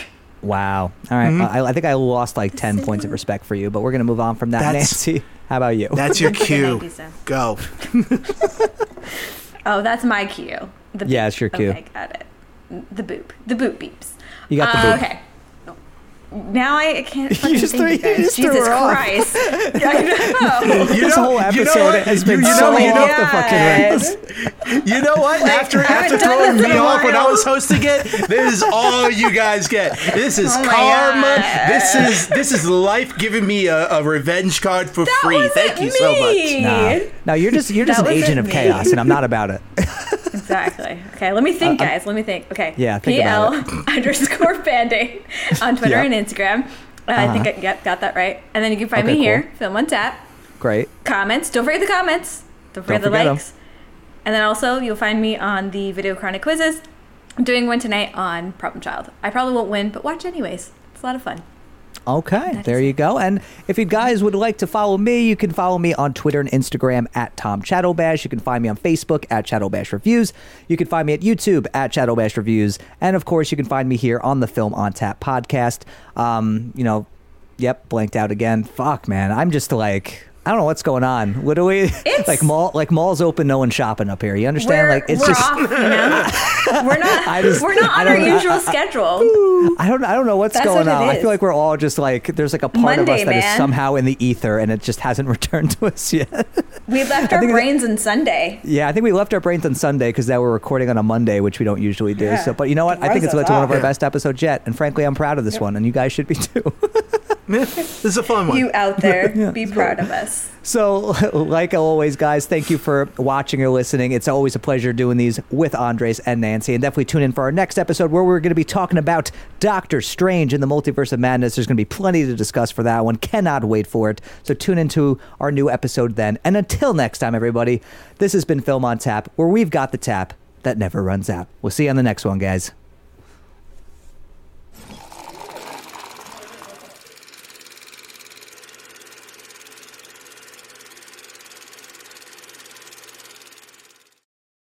Wow. All right. Mm-hmm. I, I think I lost like 10 points of respect for you, but we're going to move on from that. That's- Nancy, how about you? That's your <laughs> Thank cue. you, Sam. Go. <laughs> Oh, that's my cue. The Yeah, it's your cue. Okay, got it. The boop. The boop beeps. You got the Uh, boop. Okay. Now I can't fucking just think, threw- you you guys. just threw Jesus her off. Christ. I know. You this know- whole you know episode what? has been You- you so know- you know- off the fucking rails. You know what? after after throwing me off when I while. was hosting it, this is all you guys get. This is <laughs> Oh karma. God. This is this is life giving me a, a revenge card for That free. wasn't Thank you so much. Nah. No, you're just you're just an agent wasn't of me. chaos, and I'm not about it. <laughs> Exactly. Okay, let me think, Uh, guys. Let me think. Okay. Yeah, think PL about <laughs> underscore band-aid on Twitter Yep. and Instagram. Uh, I think I yep, got that right. And then you can find Okay, me here. Film on Tap. Great. Comments. Don't forget the comments. Don't forget Don't the forget 'em. likes. And then also you'll find me on the Video Chronic quizzes. I'm doing one tonight on Problem Child. I probably won't win, but watch anyways. It's a lot of fun. Okay, That there you go. And if you guys would like to follow me, you can follow me on Twitter and Instagram at Tom Chattelbash. You can find me on Facebook at Chattelbash Reviews. You can find me at YouTube at Chattelbash Reviews. And of course, you can find me here on the Film on Tap podcast. Um, you know, yep, blanked out again. Fuck, man. I'm just like, I don't know what's going on. What do we It's- <laughs> like mall like malls open, no one's shopping up here. You understand? We're, like it's we're just off, you know. <laughs> We're not. I just- we're not I on our don't- I- usual <laughs> schedule. I don't I don't know what's That's going what it on. I feel like we're all just like there's like a part of us Monday, that is man. somehow in the ether and it just hasn't returned to us yet. We left our think that- brains on Sunday. yeah, I think we left our brains on Sunday because now we're recording on a Monday, which we don't usually do. Yeah. So, but you know what? I think it's led to one of our best episodes yet, and frankly, I'm proud of this one, and you guys should be too. Yeah, <laughs> this is a fun one. You out there, <laughs> be proud of us. So, <laughs> like always, guys, thank you for watching or listening. It's always a pleasure doing these with Andres and Nancy. And definitely tune in for our next episode where we're going to be talking about Doctor Strange in the Multiverse of Madness. There's going to be plenty to discuss for that one. Cannot wait for it. So, tune into our new episode then. And until next time, everybody, this has been Film on Tap, where we've got the tap that never runs out. We'll see you on the next one, guys.